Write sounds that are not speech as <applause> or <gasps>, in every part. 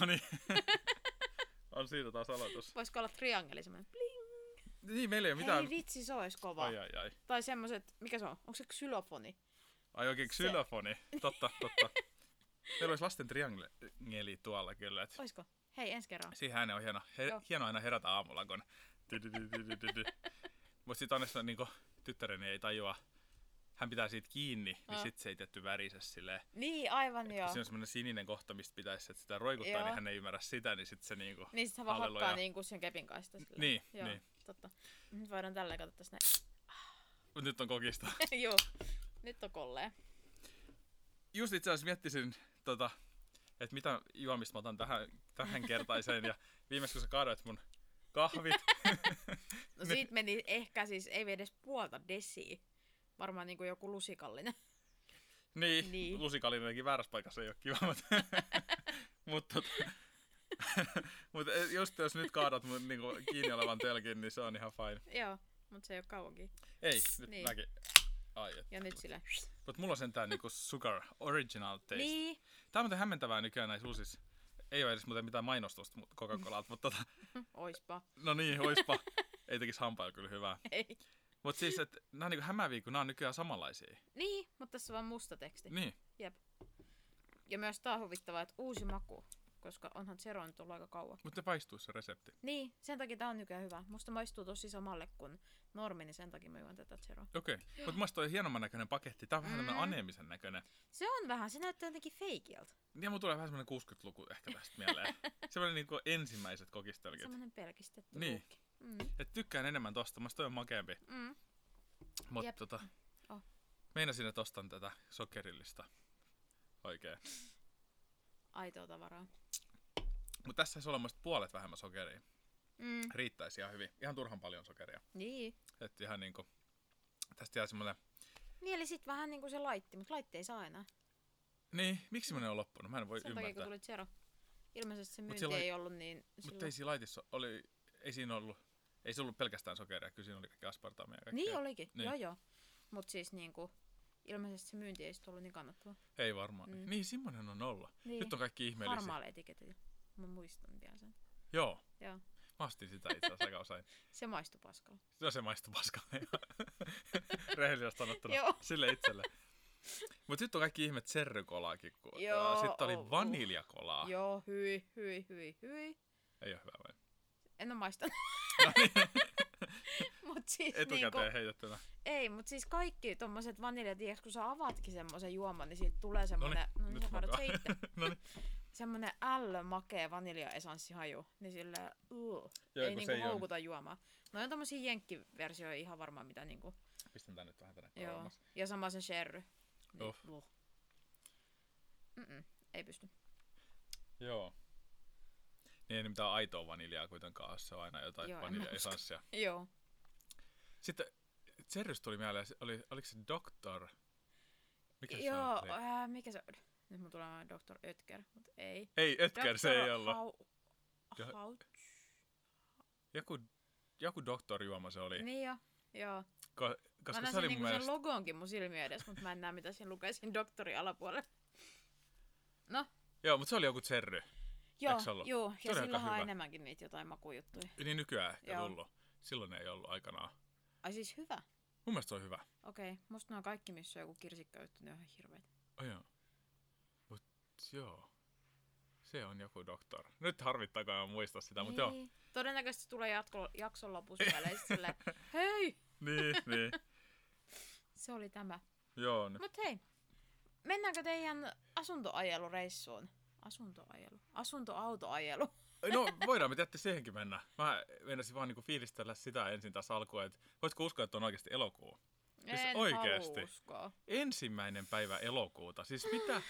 No niin. <laughs> on siitä taas aloitus. Voisiko olla triangeli semmoinen bling? Niin, meillä ei ole mitään... Hei vitsi, se olisi kova. Ai ai ai. Tai semmoiset, mikä se on? Onko se xylofoni? Ai oikein xylofoni. Totta, totta. <laughs> Meillä olisi lasten triangeli tuolla kyllä. Et Oisko? Hei, ensi kerran. siihen on hieno, he, hieno aina herätä aamulla, kun... <laughs> Mutta sitten onneksi niin tyttäreni ei tajua, hän pitää siitä kiinni, niin Ah. sit se ei tietty värisessä silleen. Niin, aivan joo. siinä on semmoinen sininen kohta, mistä pitäisi että sitä roikuttaa, Joo. niin hän ei ymmärrä sitä, niin sitten se niinku... Niin sit hän vaan hakkaa niinku sen kepin kaista. silleen. Niin, joo, niin. totta. Nyt voidaan tälleen katsoa tässä Mut nyt on kokista. näin. <laughs> joo. Nyt on kolleen. Just itse asiassa miettisin, tota, että mitä juomista mä otan tähän, tähän kertaiseen. ja viimeksi kun sä kaadoit mun kahvit, <laughs> No <laughs> siitä meni ehkä siis, ei edes puolta desiä. Varmaan niinku joku lusikallinen. niin, Niin. niin. lusikallinenkin väärässä paikassa ei ole kiva, mutta <laughs> mut, tota, <laughs> mut eh, just jos nyt kaadat mun niinku, kiinni olevan tölkin, niin se on ihan fine. Joo, mutta se ei ole kauankin. Ei, nyt Niin. niin. mäkin. Ai, et. Ja nyt sillä. Mut mulla on sentään niinku sugar original taste. Niin. Tää on muuten hämmentävää nykyään näissä uusissa. Ei ole edes muuten mitään mainostusta Coca-Colalta, mutta tota, <laughs> Oispa. no niin, oispa. Ei tekis hampailla kyllä hyvää. Ei. Mut siis, että nää on niinku hämääviä, kun nää on nykyään samanlaisia. Niin, mutta tässä on vaan musta teksti. Niin. Jep. Ja myös tää on huvittavaa, että uusi maku. Koska onhan Zero nyt ollut aika kauan. Mutta ne paistuisi se resepti. Niin, sen takia tää on nykyään hyvä. Musta maistuu tosi samalle kuin normi, niin sen takia mä juon tätä Zeroa. Okei. Okay. Mutta musta toi hienomman näköinen paketti. Tää on vähän Mm. mm. aneemisen näköinen. Se on vähän, se näyttää jotenkin feikiltä. Ja mulla tulee vähän semmonen 60-luku ehkä tästä mieleen. <laughs> semmonen niinku ensimmäiset kokistelkit. Semmoinen pelkistetty Niin. luukki. Mm. Et tykkään enemmän tosta. Musta toi on makeampi. Mm. Mut Jep. tota... Oh. Meinasin, että ostan tätä sokerillista. Oikein. Aitoa tavaraa. Mut tässä olisi olemassa puolet vähemmän sokeria. Mm. Riittäisi ihan hyvin. Ihan turhan paljon sokeria. Niin. Et ihan niinku... Tästä jää semmonen... Niin, eli sit vähän niinku se laitti, mutta laitti ei saa enää. Niin, miksi semmonen on loppunut? Mä en voi Sen takia, kun ymmärtää. tuli Zero. Ilmeisesti se myynti siellä oli- ei ollut niin Mutta silloin. ei siinä laitissa oli... Ei siinä ollut... Ei se ollut pelkästään sokeria, kyllä siinä oli kaikki aspartamia ja kaikkea. Niin olikin, Niin. joo joo. Mut siis niinku, ilmeisesti se myynti ei ollut niin kannattava. Ei varmaan. Mm. Niin, semmonen on olla. Niin. Nyt on kaikki ihmeellisiä. Harmaalle etiketillä. Mä muistan vielä sen. Joo. Joo. Mä ostin sitä itse asiassa aika usein. <laughs> Se maistui paskalle. No se maistuu paskalle. <laughs> Rehellisesti sanottuna. Joo. <laughs> Sille itselle. Mut nyt on kaikki ihme serrykolaakin. Sitten oli oh, vaniljakolaa. Joo, hyi, hyi, hyi, hyi. Ei ole hyvä vai? En oo maistanut. No niin, <laughs> mut siis etukäteen niinku, heitettynä. ei, mut siis kaikki tommoset vanilja, tiiäks, kun sä avaatkin semmosen juoman, niin siitä tulee semmonen, no niin, nyt sä kaadat makaa. se itse. <laughs> no niin. semmonen ällö makee vaniljaesanssihaju, niin sillä uh, Joo, ei niinku ei ole- houkuta juomaan. No on tommosia jenkkiversioita ihan varmaan mitä niinku, Pistän tän nyt vähän tänne joo. kauemmas. Ja sama se sherry. Niin, Uff. uh. Mm-mm, ei pysty. Joo. Niin ei mitään aitoa vaniljaa kuitenkaan se on aina jotain Joo, mä vaniljaesanssia. <laughs> Joo. Sitten Zerrystä tuli mieleen, se oli, oliko se Doctor? Mikä se Joo, oli? ää, mikä se on? Nyt mun tulee Dr. Ötker, mutta ei. Ei, Ötker se ei ollut. Hau... Hau... Joku, joku doktorjuoma se oli. Niin jo, joo. Ko, Mä koska näen se oli sen, niinku sen mielestä... logonkin mun silmiä edes, mutta mä en näe mitä siinä lukee siinä doktorin alapuolella. No, Joo, mutta se oli joku Zerry. Joo, joo. Ja silloinhan on hyvä. enemmänkin niitä jotain makujuttuja. Niin nykyään ehkä Joo. tullut. Silloin ei ollut aikanaan. Ai siis hyvä. Mun mielestä se on hyvä. Okei, okay. musta nuo kaikki, missä on joku kirsikkajuttu, ne on ihan hirveitä. Oh, joo. Mut joo. Se on joku doktor. Nyt en muista sitä, mutta joo. Niin. Todennäköisesti se tulee jatko, jakson lopussa silleen, <laughs> hei, Niin, niin. <laughs> se oli tämä. joo. Mut hei, mennäänkö teidän asuntoajelureissuun? Asuntoajelu? Asuntoautoajelu? No, <laughs> voidaan me tietysti siihenkin mennä. Mä meinasin vaan niinku fiilistellä sitä ensin tässä alkuun, että voitko uskoa, että on oikeasti elokuu? Siis en oikeesti. halua uskoa. Ensimmäinen päivä elokuuta. Siis mitä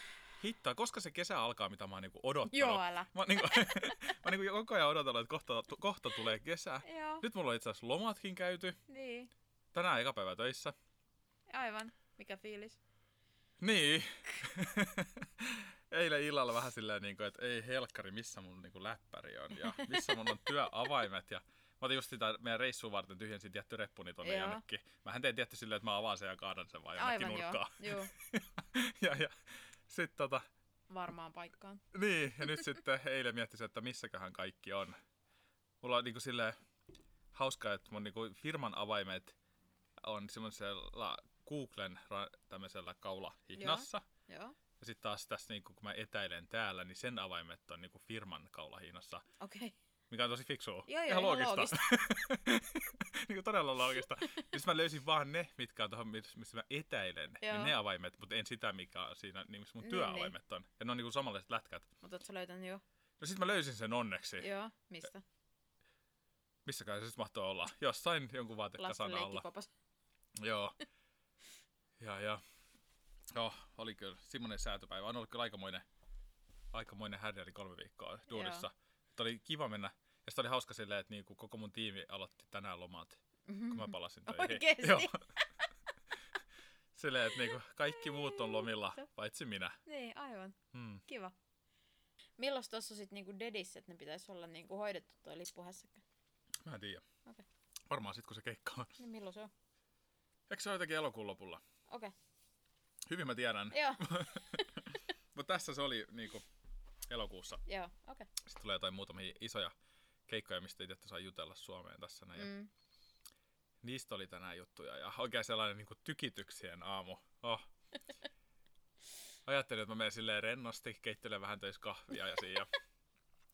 hittaa, koska se kesä alkaa, mitä mä oon niinku odottanut. Joo, älä. Mä, niinku, <laughs> mä niinku koko ajan odotellut, että kohta, kohta tulee kesä. Joo, Nyt mulla on itse asiassa lomatkin käyty. niin. Tänään eka päivä töissä. Aivan. Mikä fiilis? Niin. <laughs> Eilen illalla vähän silleen, niin kuin, että ei helkkari, missä mun niin kuin, läppäri on ja missä mun on työavaimet. Ja mä otin just sitä meidän reissuun varten tyhjensin tietty reppuni tonne Joo. jonnekin. Mähän tein tietty silleen, että mä avaan sen ja kaadan sen vaan jonnekin Aivan joo. nurkkaan. joo. <laughs> ja, ja sit tota, varmaan paikkaan. Niin, ja nyt sitten eilen miettisin, että missäköhän kaikki on. Mulla on niinku silleen hauskaa, että mun niinku firman avaimet on semmoisella Googlen ra- tämmöisellä kaulahihnassa. Joo, Ja sitten taas tässä, niinku, kun mä etäilen täällä, niin sen avaimet on niinku firman kaulahihnassa, okei. Okay. mikä on tosi fiksua. Joo, joo, ihan ihan loogista. loogista. <laughs> niinku todella loogista. Sitten mä löysin vaan ne, mitkä on tuohon, missä mä etäilen, Joo. niin ne avaimet, mutta en sitä, mikä on siinä, niin missä mun Niin, työavaimet on. Ja ne on niinku samanlaiset lätkät. Mutta oot sä löytänyt jo? No sit mä löysin sen onneksi. Joo, mistä? Missäkään se sit mahtoi olla? Jossain jonkun vaatekasan alla. Joo. Ja, ja. Joo, oli kyllä. Semmoinen säätöpäivä. On ollut kyllä aikamoinen, aikamoinen härdeli kolme viikkoa duunissa. Että oli kiva mennä. Ja sitten oli hauska silleen, että niinku koko mun tiimi aloitti tänään lomat, kun mä palasin töihin. Oikeesti? Joo. <laughs> silleen, että niinku kaikki muut on lomilla, paitsi minä. Niin, aivan. Hmm. Kiva. Milloin tuossa sitten niinku dedissä, että ne pitäisi olla niinku hoidettu toi lippuhässäkkä? Mä en tiedä. Okei. Varmaan sit kun se keikka on. Niin milloin se on? Eikö se ole jotenkin elokuun lopulla? Okei. Okay. Hyvin mä tiedän. Joo, <laughs> Mutta tässä se oli niinku elokuussa. joo, okei. Okay. Sitten tulee jotain muutamia isoja keikkoja, mistä itse saa jutella Suomeen tässä näin. Mm. Mm. Niistä oli tänään juttuja ja oikein sellainen niin tykityksien aamu. Oh. <laughs> Ajattelin, että mä menen silleen rennosti, keittelen vähän töissä kahvia ja siinä.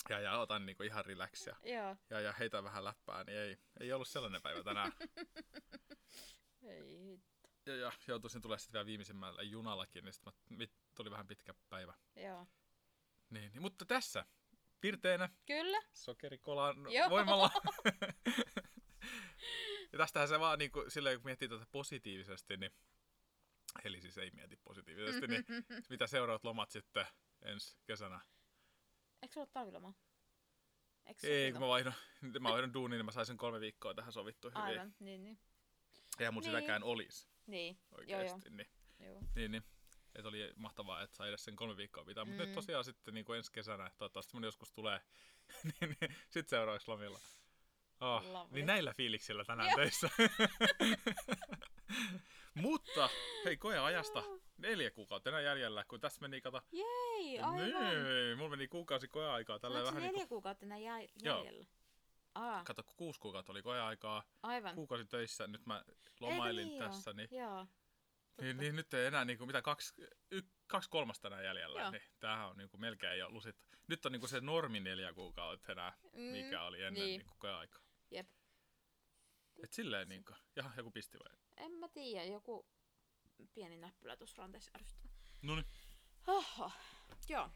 Ja, ja otan niinku ihan relaxia. Joo. Ja, ja heitä vähän läppää, niin ei, ei ollut sellainen päivä tänään. <laughs> Ei. Ja, ja joutuisin tulemaan sitten vielä viimeisimmällä junallakin, niin sitten tuli vähän pitkä päivä. Joo. Niin, niin, mutta tässä, pirteenä, Kyllä. sokerikolan Joo. voimalla. <laughs> ja tästähän se vaan niin kuin, silleen, kun miettii tätä positiivisesti, niin eli siis ei mieti positiivisesti, niin <laughs> mitä seuraavat lomat sitten ensi kesänä? Eikö sulla ole talviloma? Eikö Ei, kun mä vaihdan, mä vaihdan duuniin, niin mä saisin kolme viikkoa tähän sovittu hyvin. Aivan, niin, niin. Eihän mun Niin. sitäkään olisi Niin, oikeasti. Niin, joo. niin, niin. Et oli mahtavaa, että sai edes sen kolme viikkoa pitää. Mutta Mm. nyt tosiaan sitten niin kuin ensi kesänä, toivottavasti mun joskus tulee, <laughs> niin, niin sitten seuraavaksi lomilla. Oh, Lovely. niin näillä fiiliksillä tänään Joo. töissä. <laughs> Mutta hei, koeajasta neljä kuukautta enää jäljellä, kun tässä meni, kato, Jei, aivan. niin, mulla meni kuukausi koeaikaa. Tällä Onko se vähän neljä niin kuin, kuukautta enää jäi- Joo. Aa, kato, kun kuusi kuukautta oli koeaikaa, aivan. kuukausi töissä, nyt mä Eikö lomailin niin tässä, niin, Joo. niin, niin, nyt ei enää niin kuin, mitä kaksi, y, kaksi kolmasta enää jäljellä, Joo. niin tämähän on niin kuin, melkein jo lusit. Nyt on niin kuin se normi neljä kuukautta enää, mikä oli ennen niin. niin. kuin koeaikaa. Jep. Et silleen niin kuin, jaha, joku pisti vai? En mä tiedä, joku pieni näppylä tuossa ranteessa ärsyttävä. No niin. Oho. Joo.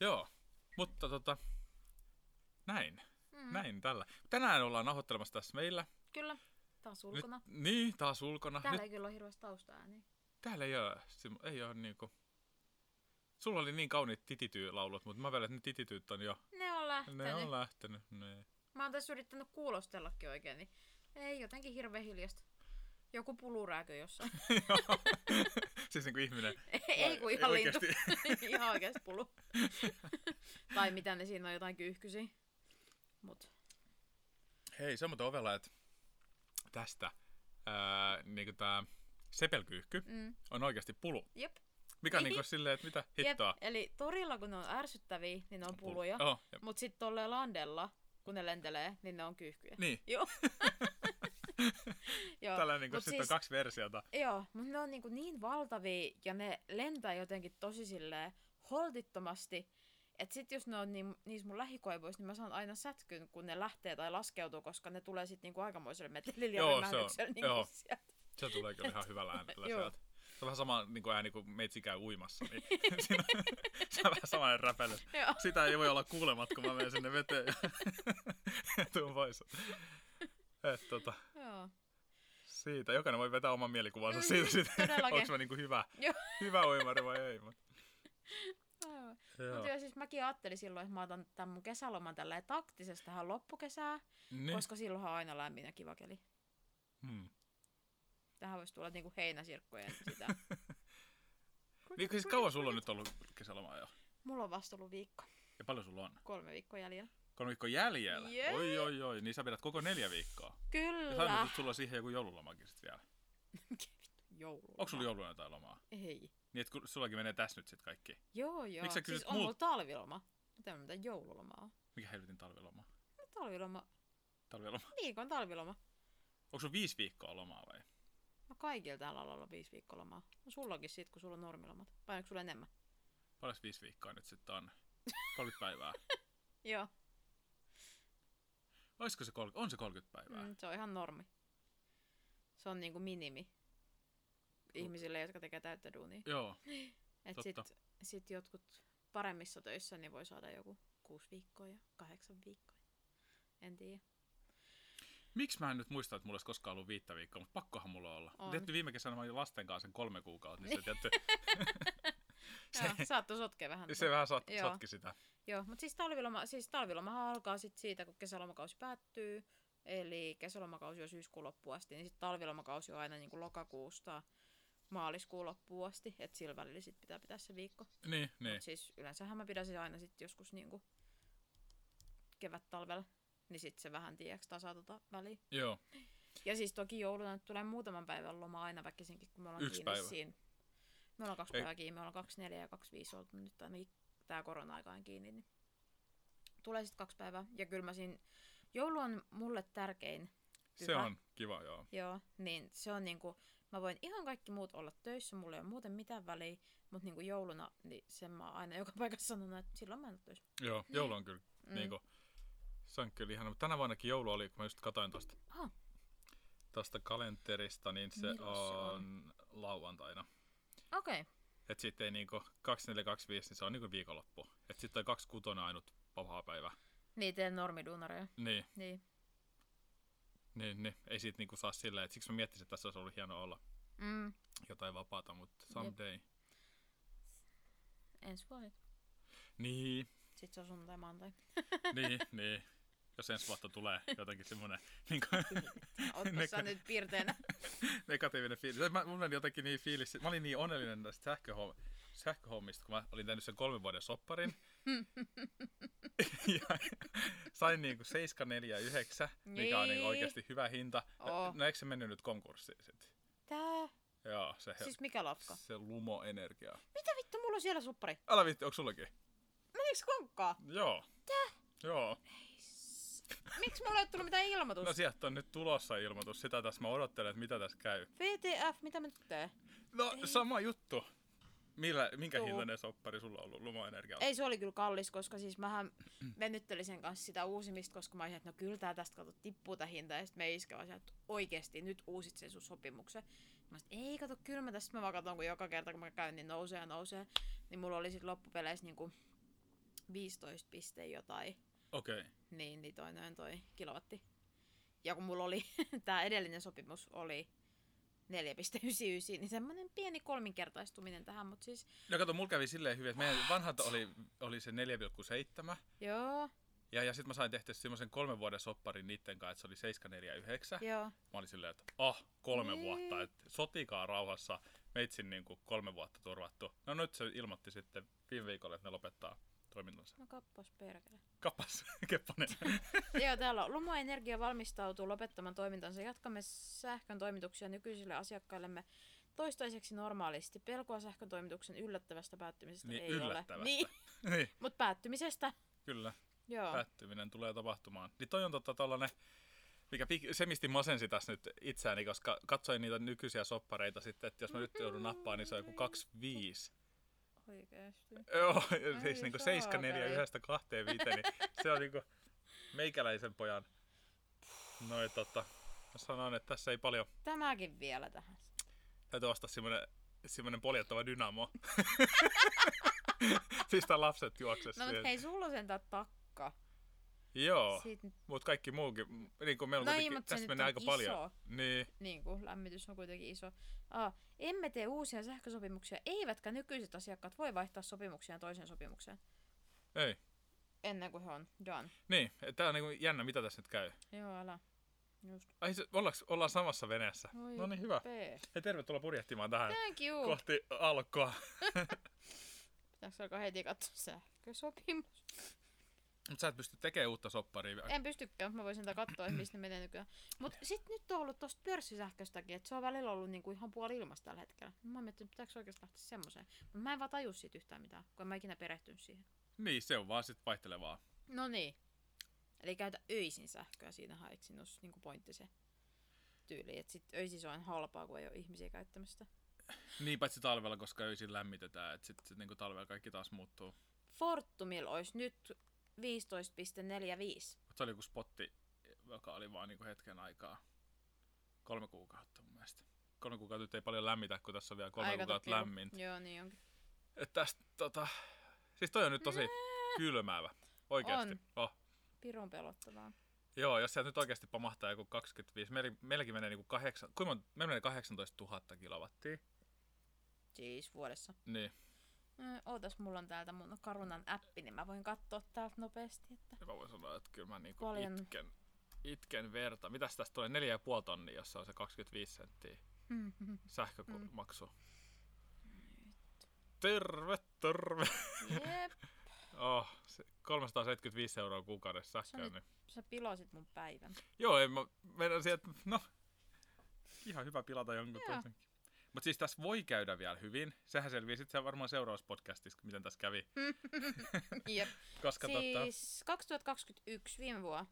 Joo, mutta tota, näin, Mm. näin tällä. Tänään ollaan nauhoittelemassa tässä meillä. Kyllä. Taas ulkona. Nyt, niin, taas ulkona. Täällä Nyt, ei kyllä ole hirveästi taustaääniä. täällä ei ole, ei ole niinku... Sulla oli niin kauniit titityy-laulut, mutta mä väitän, että ne titityt on jo, Ne on lähtenyt. ne on lähtenyt. Ne. Mä oon tässä yrittänyt kuulostellakin oikein, niin ei jotenkin hirveän hiljasta. Joku pulurääkö jossain. <laughs> Siis niinku ihminen. ei kun ihan lintu. <laughs> ihan oikeesti pulu. <laughs> tai mitä ne siinä on, jotain kyyhkysiä. Mut. Hei, se on muuten ovella, että tästä ää, niinku tää sepelkyyhky Mm. on oikeasti pulu. Jep. Mikä on Niin. niinku silleen, että mitä Jep. hittoa. Eli torilla kun ne on ärsyttäviä, niin ne on puluja. Oh, jep. Mut sit landella, kun ne lentelee, niin ne on kyyhkyjä. Niin, <laughs> Joo. Joo. <laughs> tällä niinku mut sitten on kaksi versiota. Joo, mutta ne on niinku niin valtavia ja ne lentää jotenkin tosi silleen holtittomasti. Että sit jos ne on niin, niissä mun lähikoivuissa, niin mä saan aina sätkyn, kun ne lähtee tai laskeutuu, koska ne tulee sit niinku aikamoiselle metelillä ja Joo, se on. niinku Joo. <laughs> sieltä. Se tulee kyllä ihan hyvällä äänellä Joo. sieltä. Se on vähän sama niin kuin ääni kuin meitsi käy uimassa. Niin <laughs> siinä se on vähän samainen räpely. Joo. Sitä ei voi olla kuulematta, kun mä menen sinne veteen <laughs> ja, tuun pois. Et, tota, Joo. siitä. Jokainen voi vetää oman mielikuvansa Mm, siitä, siitä todellakin. onko mä niinku hyvä, Joo. hyvä uimari vai ei. Mut, Aivan. Joo. Mutta siis mäkin ajattelin silloin, että mä otan tämän mun kesäloman tälleen taktisesti tähän loppukesää, Niin. koska silloinhan on aina lämmin ja kiva keli. Hmm. Tähän voisi tulla niinku heinäsirkkojen sitä. <laughs> Niin, siis kauan sulla on nyt ollut kesälomaa jo? Mulla on vasta ollut viikko, Ja paljon sulla on? kolme viikkoa jäljellä. Kolme viikkoa jäljellä? Jee. Oi, oi, oi. Niin sä pidät koko neljä viikkoa. Ja Kyllä. sä että sulla siihen joku joululomakin sit vielä. <laughs> joululomaa. Onko sulla jouluna jotain lomaa? Ei. Niin, että kun sullakin menee tässä nyt sit kaikki. Joo, joo. Miksi sä siis on mulla talviloma. Mutta mulla mitään joululomaa. Mikä helvetin talviloma? No, Talviloma. Talviloma. Niin, kun on talviloma. Onko sulla viisi viikkoa lomaa vai? No kaikilla täällä alalla on viisi viikkolomaa. No sullakin sit, kun sulla on normilomat. Vai onko sulla enemmän? Paljon viisi viikkoa nyt sitten on? 30 päivää. <laughs> Joo. Olisiko se 30? On se 30 päivää. Mm, se on ihan normi. Se on niinku minimi. Ihmisille, jotka tekee täyttä duunia. Joo. <laughs> Et Totta. sit, sit jotkut paremmissa töissä niin voi saada joku kuusi viikkoa ja kahdeksan viikkoa. En tiedä. Miksi mä en nyt muista, että mulla olisi koskaan ollut viittä viikkoa, mutta pakkohan mulla olla. On. Tietty viime kesänä mä olin lasten kanssa sen kolme kuukautta, niin se, tietty, <laughs> <laughs> Se... Joo, saattoi sotkea vähän. se vähän sot, Joo. sotki sitä. Joo, mutta siis, talviloma, siis talvilomahan alkaa sit siitä, kun kesälomakausi päättyy. Eli kesälomakausi on syyskuun loppuun asti, niin sitten talvilomakausi on aina niin kuin lokakuusta maaliskuun loppuun asti. Että sillä välillä sit pitää pitää se viikko. Niin, niin. Mut siis yleensähän mä pidän aina sit joskus niinku kevät-talvella. Niin sit se vähän tiiäks tasaa tota väliä. Joo. Ja siis toki jouluna nyt tulee muutaman päivän loma aina väkisinkin, kun me ollaan Yksi kiinni päivä. siinä. Me ollaan kaksi Ei. päivää kiinni, me ollaan kaksi neljä ja kaksi viisi oltu nyt ainakin tää korona-aika on kiinni. Niin tulee sitten kaksi päivää. Ja kyllä mä siinä, joulu on mulle tärkein. Se pyhä. on kiva, joo. Joo, niin se on niinku, mä voin ihan kaikki muut olla töissä, mulla ei ole muuten mitään väliä, mutta niinku jouluna, niin sen mä oon aina joka paikassa sanonut, että silloin mä en ole töissä. Joo, joulu on kyllä, Mm. se on kyllä ihana. Mutta tänä vuonnakin joulu oli, kun mä just katoin tosta, Aha, tosta kalenterista, niin se Milloin se on? on lauantaina. okei. Okay. Et sitten ei niinku 2425, niin se on niinku viikonloppu. Et sitten toi 26 ainut vapaa päivä. Niin, teen normiduunareja. Niin, Niin. Niin, niin. Ei siitä niinku saa silleen, että siksi mä miettisin, että tässä olisi ollut hienoa olla Mm, jotain vapaata, mutta someday. ensi vuodet. Niin, Sitten se on sunnuntai maanantai. <laughs> niin, <laughs> niin. Jos ensi vuotta tulee jotenkin semmoinen <laughs> niin Ootko sä Neka- nyt piirteenä? negatiivinen fiilis. Mä, mulla oli jotenkin niin fiilis, mä olin niin onnellinen tästä sähköhom- sähköhommista, kun mä olin tehnyt sen kolmen vuoden sopparin. <laughs> ja sain niinku 749, mikä on niinku Niin. oikeasti hyvä hinta. Oo. No eikö se mennyt nyt konkurssiin sit? Tää? Joo, se, Siis mikä lafka? se Lumo Energia. Mitä vittu, mulla on siellä suppari. Älä vitti, onko sullakin? Menikö se konkkaa? Joo. Tää? Joo. Miksi mulla ei tullut mitään ilmoitusta? No sieltä on nyt tulossa ilmoitus. Sitä tässä mä odottelen, että mitä tässä käy. VTF, mitä mä nyt teen? No, sama juttu. Millä, minkä Tuu. hintainen soppari sulla on ollut Lumo Energia? Ei se oli kyllä kallis, koska siis mähän <clears throat> venyttelin sen kanssa sitä uusimista, koska mä olisin, että no kyllä tää tästä kato tippuu tää hinta. Ja sit me iskä vaan sieltä, että oikeesti nyt uusit sen sun sopimuksen. Mä sit, ei kato, kyllä mä tästä mä vaan katon, kun joka kerta kun mä käyn, niin nousee ja nousee. Niin mulla oli sit loppupeleissä niinku 15 piste jotain, Okei. Okay. niin, niin toi noin toi kilowatti. Ja kun mulla oli, <laughs> tää edellinen sopimus oli 4,99, niin semmonen pieni kolminkertaistuminen tähän, mutta siis No kato, mulla kävi silleen hyvin, että meidän vanhat oli, oli se 4,7. joo, Ja, ja sitten mä sain tehtyä semmoisen kolmen vuoden sopparin niitten kanssa, että se oli 749. joo. Mä olin silleen, että ah, kolme Niin. vuotta, että sotikaa rauhassa. Meitsin niin kuin kolme vuotta turvattu. No nyt se ilmoitti sitten viime viikolla, että ne lopettaa toimintansa. No kappas perkele. Kapas, <laughs> kepponen. <laughs> Joo, täällä on Luma Energia valmistautuu lopettamaan toimintansa. Jatkamme sähkön toimituksia nykyisille asiakkaillemme toistaiseksi normaalisti. Pelkoa sähkön toimituksen yllättävästä päättymisestä Niin, ei yllättävästä. ole. Niin, <laughs> niin, mutta päättymisestä. kyllä. Joo. päättyminen tulee tapahtumaan. Niin toi on totta tollanen, mikä pik- semisti masensi tässä nyt itseäni, koska katsoin niitä nykyisiä soppareita sitten, että jos mä nyt joudun nappaan, niin se on joku 25. Oikeesti. Joo, Ai siis niinku saakeli. 7, 4, 1, 2, 5, niin se on niinku meikäläisen pojan. Noin tota, mä sanon, että tässä ei paljon, Tämäkin vielä tähän. täytyy ostaa semmonen, semmonen poljettava dynamo. <laughs> Pistää lapset juoksessa No mut hei, sulla on sentään takka. Joo, Siitä nyt, mutta kaikki muukin, niin kuin meillä No no ei, tässä menee on aika iso. paljon. Niin, niin kuin, lämmitys on kuitenkin iso. Aa, emme tee uusia sähkösopimuksia, eivätkä nykyiset asiakkaat voi vaihtaa sopimuksia toiseen sopimukseen. ei. Ennen kuin he on done. Niin, tää on niinku jännä, mitä tässä nyt käy. Joo, älä. Just. Ai, se, ollaanko, ollaan samassa veneessä. Oi, No niin, hyvä. P. Hei, tervetuloa purjehtimaan tähän Thank you. kohti alkoa. <laughs> Pitääkö alkaa heti katsoa sähkösopimus? Mutta sä et pysty tekemään uutta sopparia. En pystykään, mutta mä voisin sitä katsoa, että mistä ne menee nykyään. Mutta sitten nyt on ollut tosta pörssisähköstäkin, että se on välillä ollut niinku ihan puoli ilmasta tällä hetkellä. Mä oon miettinyt, pitääkö oikeasti lähteä semmoiseen. Mutta mä en vaan taju siitä yhtään mitään, kun en mä ikinä perehtynyt siihen. Niin, se on vaan sit vaihtelevaa. No niin. Eli käytä öisin sähköä, siinä olisi niinku pointti se tyyli. Että sit öisin se on halpaa, kun ei ole ihmisiä käyttämästä. Niin, paitsi talvella, koska öisin lämmitetään, että sitten sit niinku talvella kaikki taas muuttuu. Fortumilla olisi nyt 15,45. Mut se oli joku spotti, joka oli vaan niinku hetken aikaa. Kolme kuukautta mun mielestä. Kolme kuukautta nyt ei paljon lämmitä, kun tässä on vielä kolme Aika kuukautta lämmin. Joo, niin onkin. Et tästä, tota... Siis toi on nyt tosi kylmäävä. Oikeesti. Oh. Pirun pelottavaa. Joo, jos sieltä nyt oikeasti pamahtaa joku 25, meillä, meilläkin menee niinku kahdeksan, kuinka monta, meillä menee 18 000 kilowattia. Siis vuodessa. Niin, Ootas, mulla on täältä mun Karunan appi, niin mä voin katsoa täältä nopeasti, että mä voin sanoa, että kyllä mä niinku Paljon. itken, itken verta. Mitäs tästä tulee? 4,5 tonnia, jossa on se 25 senttiä sähkömaksu. Terve, terve. Jep, <laughs> Oh, se 375 euroa kuukaudessa sähköä. nyt- Niin. sä pilasit mun päivän. Joo, en mä menen sieltä, no, ihan hyvä pilata jonkun Joo. Mutta siis tässä voi käydä vielä hyvin. Sehän selvii sitten varmaan seuraavassa podcastissa, miten tässä kävi. <laughs> Jep. Koska tota, Siis 2021 viime vuonna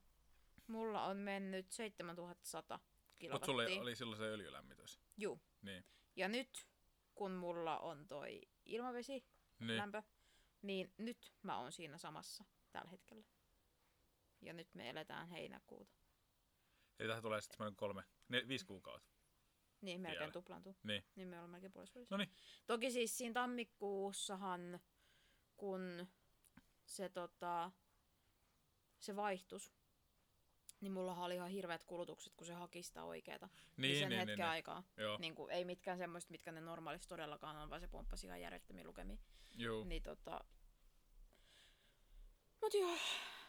mulla on mennyt 7100 kilowattia. Mutta sulle oli silloin se öljylämmitys. Juu. Niin. Ja nyt, kun mulla on toi ilmavesi, niin. lämpö, niin nyt mä oon siinä samassa tällä hetkellä. Ja nyt me eletään heinäkuuta. Eli tähän tulee sitten semmoinen kolme, ne, viisi kuukautta. Niin, melkein Vielä. tuplaantuu. Niin. Niin me ollaan melkein puolessa No niin. Toki siis siinä tammikuussahan, kun se, tota, se vaihtus, niin mullahan oli ihan hirveät kulutukset, kun se haki sitä oikeeta. Niin, sen niin, hetken niin, niin. aikaa. Joo. Niin kuin, ei mitkään semmoista, mitkä ne normaalisti todellakaan on, vaan se pomppasi ihan järjettömiä lukemia. Juu. Niin tota... Mut joo,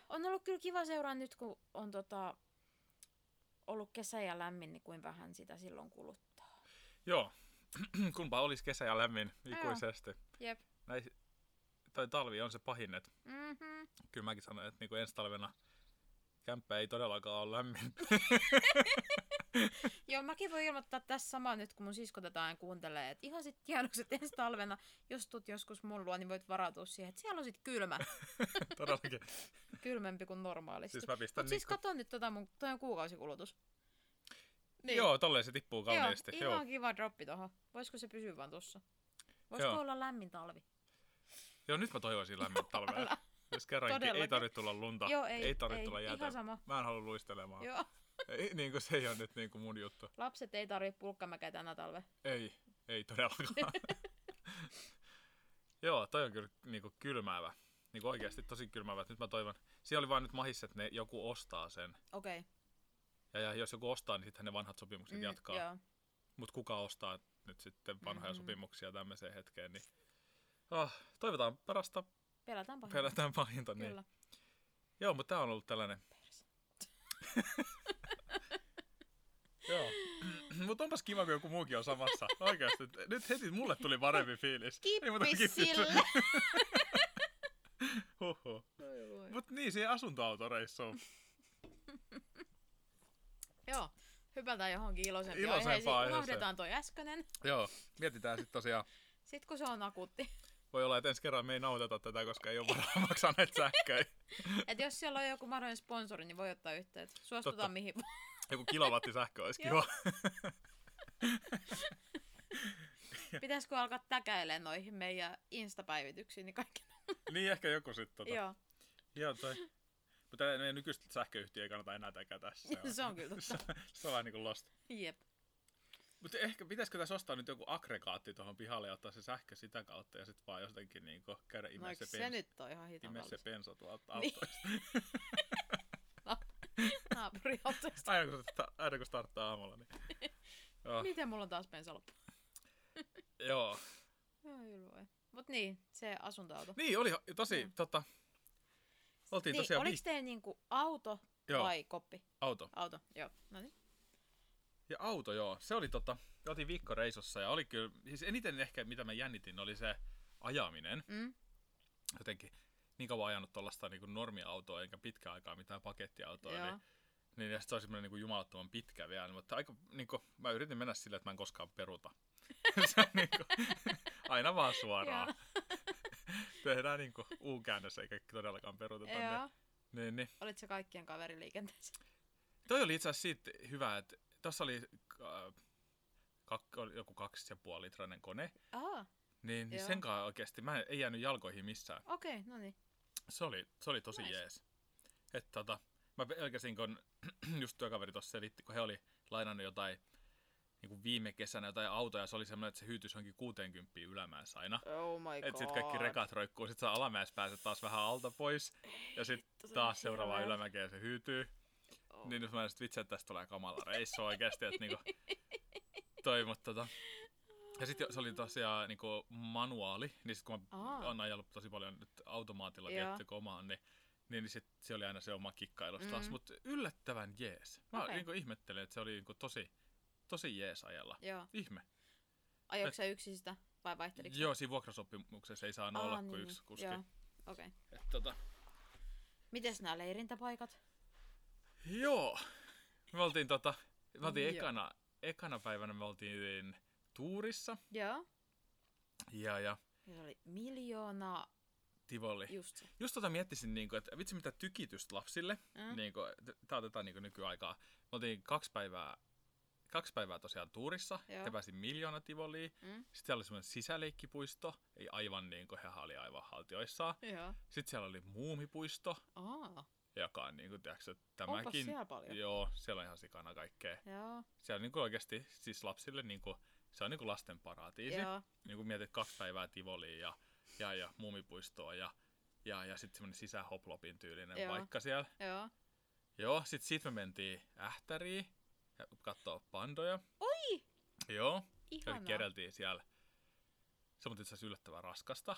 on ollut kyllä kiva seuraa nyt, kun on tota, ollut kesä ja lämmin, niin kuin vähän sitä silloin kuluttaa. Joo. <clears throat> Kunpa olisi kesä ja lämmin ikuisesti. Jep. Näin, tai talvi on se pahin, että Mm-hmm. kyllä mäkin sanoin, että niinku ensi talvena kämppä ei todellakaan ole lämmin. <laughs> Joo, mäkin voin ilmoittaa tässä samaa nyt, kun mun sisko tätä aina kuuntelee, että ihan sit tiedokset ensi talvena, jos tuut joskus mun luo, niin voit varautua siihen, että siellä on sit kylmä, <laughs> Todellakin. kylmempi kuin normaalisti. Siis mä pistän Mut siis niinku... kato nyt tota mun, toi on kuukausikulutus. Niin. Joo, tolleen se tippuu kauniisti. Joo, Joo, ihan kiva droppi tohon. Voisiko se pysyä vaan tossa? Voisiko Joo. olla lämmin talvi? Joo nyt mä toivoisin lämmin <laughs> talvea. Jos kerrankin ei Todellakin. tarvitse tulla lunta, Joo, ei, ei tarvitse ei, tulla jäätä. ihan sama. Mä en halua luistelemaan. Joo. Ei, niin kuin se ei ole nyt niin kuin mun juttu. Lapset ei tarvitse pulkkamäkeä tänä talve. Ei, ei todellakaan. <laughs> Joo, toi on kyllä niin kuin kylmäävä. Niin kuin oikeasti tosi kylmäävä. Nyt mä toivon. Siellä oli vaan nyt mahis, että ne joku ostaa sen. Okei. Okay. Ja, ja jos joku ostaa, niin sitten ne vanhat sopimukset mm, jatkaa. Joo. Mutta kuka ostaa nyt sitten vanhoja Mhm. mm-hmm. sopimuksia tämmöiseen hetkeen, niin oh, toivotaan parasta, Pelätään pahinta. pelätään pahinta. Niin. Kyllä. Joo, mutta tämä on ollut tällainen. <laughs> Joo. mutta onpas kiva, kun joku muukin on samassa. Oikeasti. Nyt heti mulle tuli parempi fiilis. Kippis. sille. <laughs> Huhhuh. Mut niin, siihen asuntoautoreissuun. Joo. Hypätään johonkin iloisempaan Iloisempaan aiheeseen. Unohdetaan toi äskeinen. Joo, mietitään sitten tosiaan. Sitten kun se on akuutti. Voi olla, että ensi kerran me ei nauteta tätä, koska ei ole varaa <laughs> maksaa näitä sähköjä. Et jos siellä on joku mahdollinen sponsori, niin voi ottaa yhteyttä. Suostutaan Totta. mihin vaan. Joku kilowatti sähkö olisi kiva. <laughs> Pitäisikö alkaa täkäilee noihin meidän instapäivityksiin, niin kaikki. niin ehkä joku sitten. Tota. Joo, Joo, toi. Mutta meidän nykyistä sähköyhtiö ei kannata enää täkätä. Se on, se on kyllä totta. <laughs> se on vähän niin kuin lost. Jep. Mutta ehkä pitäisikö tässä ostaa nyt joku aggregaatti tuohon pihalle ja ottaa se sähkö sitä kautta ja sitten vaan jotenkin niin käydä No imee eikö se, se bensa, nyt on ihan se bensa tuolta Niin. <laughs> Naapuriautoista. aina, kun, aina kun starttaa aamulla. Niin. <laughs> Joo. Miten mulla on taas bensa loppu? <laughs> Joo. Joo, voi. Mut niin, se asuntoauto. Niin, oli tosi, Mm. tota, oltiin Niin, tosiaan oliko teillä niinku auto Joo. vai koppi? auto. Auto, joo. No niin. Ja auto, joo. Se oli tota, oltiin viikkoreissussa ja oli kyllä, siis eniten ehkä mitä mä jännitin oli se ajaminen Mm. jotenkin. niin kauan ajanut tuollaista niinku normiautoa, enkä pitkään aikaa mitään pakettiautoa, Joo. niin, niin ja se oli semmoinen niinku jumalattoman pitkä vielä, mutta aika, niinku, mä yritin mennä silleen, että mä en koskaan peruta. <laughs> se on niinku, aina vaan suoraan. <laughs> Tehdään niinku U-käännös eikä todellakaan peruta tänne. Joo. Niin, niin. Olit se kaikkien kaveriliikenteessä? Toi oli itse asiassa siitä hyvä, että tuossa oli, äh, kak, joku kaksi ja puoli litrainen kone, Aa, niin, niin sen kanssa oikeasti mä en, ei jäänyt jalkoihin missään. okei, okay, no niin. Se oli, se oli tosi Nice. jees. Et tota, mä pelkäsin, kun <clears throat> just työkaveri tuossa selitti, kun he oli lainannut jotain niin kuin viime kesänä jotain autoja, se oli semmoinen, että se hyytyisi johonkin 60 ylämäessä aina. Oh my god. Et sit kaikki rekat roikkuu, sit sä alamäessä pääset taas vähän alta pois, ja sit Vittu, se on taas seuraavaan hirveä. ylämäkeen se hyytyy. Oh. Niin nyt mä sit vitsi, että tästä tulee kamala reissu oikeesti, että niinku <laughs> toi, mutta tota. Ja sitten se oli tosiaan niinku manuaali, niin sit kun mä oon ajellut tosi paljon nyt automaatilla tietty omaan, niin niin sit se oli aina se oma kikkailus taas, Mm. mutta yllättävän jees. Mä Okei. niinku ihmettelin, että se oli niinku tosi, tosi jees ajella. Joo. Ihme. Ajoiko sä yksin sitä vai vaihteliko? Joo, siinä vuokrasopimuksessa ei saa Aa, olla niin, kuin niin. yksi kuski. Joo, okei. Okay. Et tota, Mites nämä leirintäpaikat? Joo. Me oltiin tota, me oltiin Joo. ekana, ekana päivänä me oltiin tuurissa Joo. ja, ja Ja se oli miljoona, Tivoli. just se. Just tota miettisin, niinku, että vitsi mitä tykitystä lapsille. Mm. Niinku, t- tää otetaan niinku nykyaikaa. Me oltiin kaksi päivää, kaksi päivää tosiaan tuurissa. Joo. He pääsi miljoona Tivoliin. Mm. Sitten siellä oli semmoinen sisäleikkipuisto. Ei aivan niin kuin hehän oli aivan haltioissaan. Joo. Sitten siellä oli muumipuisto, Aa, joka on niinku, tiedätkö, onpas tämäkin. siellä paljon. Joo, siellä on ihan sikana kaikkea. Joo. Siellä on niinku oikeasti siis lapsille niinku, se on niinku lasten paratiisi. Joo. Niin kun mietit kaksi päivää Tivoliin ja, ja, ja muumipuistoa ja, ja, ja sitten semmoinen sisähoplopin tyylinen Joo. paikka siellä. Joo. Joo, sit siitä me mentiin Ähtäriin ja kattoo pandoja. Oi! Joo, Ihanaa. kereltiin siellä. Se on itse yllättävän raskasta.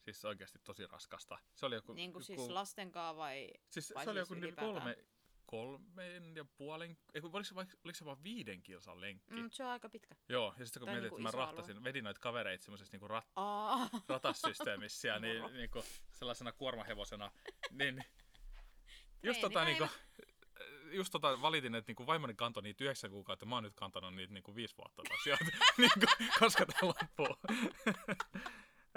Siis oikeasti tosi raskasta. Se oli joku... Niin kuin siis joku- lastenkaan vai... siis vai se oli siis joku niinku ylipäätään? kolme, kolmen ja puolen, ei oliko se, vaikka, oliko se vaan viiden kilsan lenkki? Mm, se on aika pitkä. Joo, ja sitten kun mietin, niinku että mä iso alue. rahtasin, vedin noita kavereita semmoisessa niinku rat, Aa. <laughs> ratassysteemissä siellä, niin, niinku sellaisena kuormahevosena, niin <laughs> just tota, niinku, <laughs> just tota valitin, että niinku vaimoni kantoi niitä yhdeksän kuukautta, mä oon nyt kantanut niitä niinku viisi vuotta taas, ja, niinku, koska tää loppuu.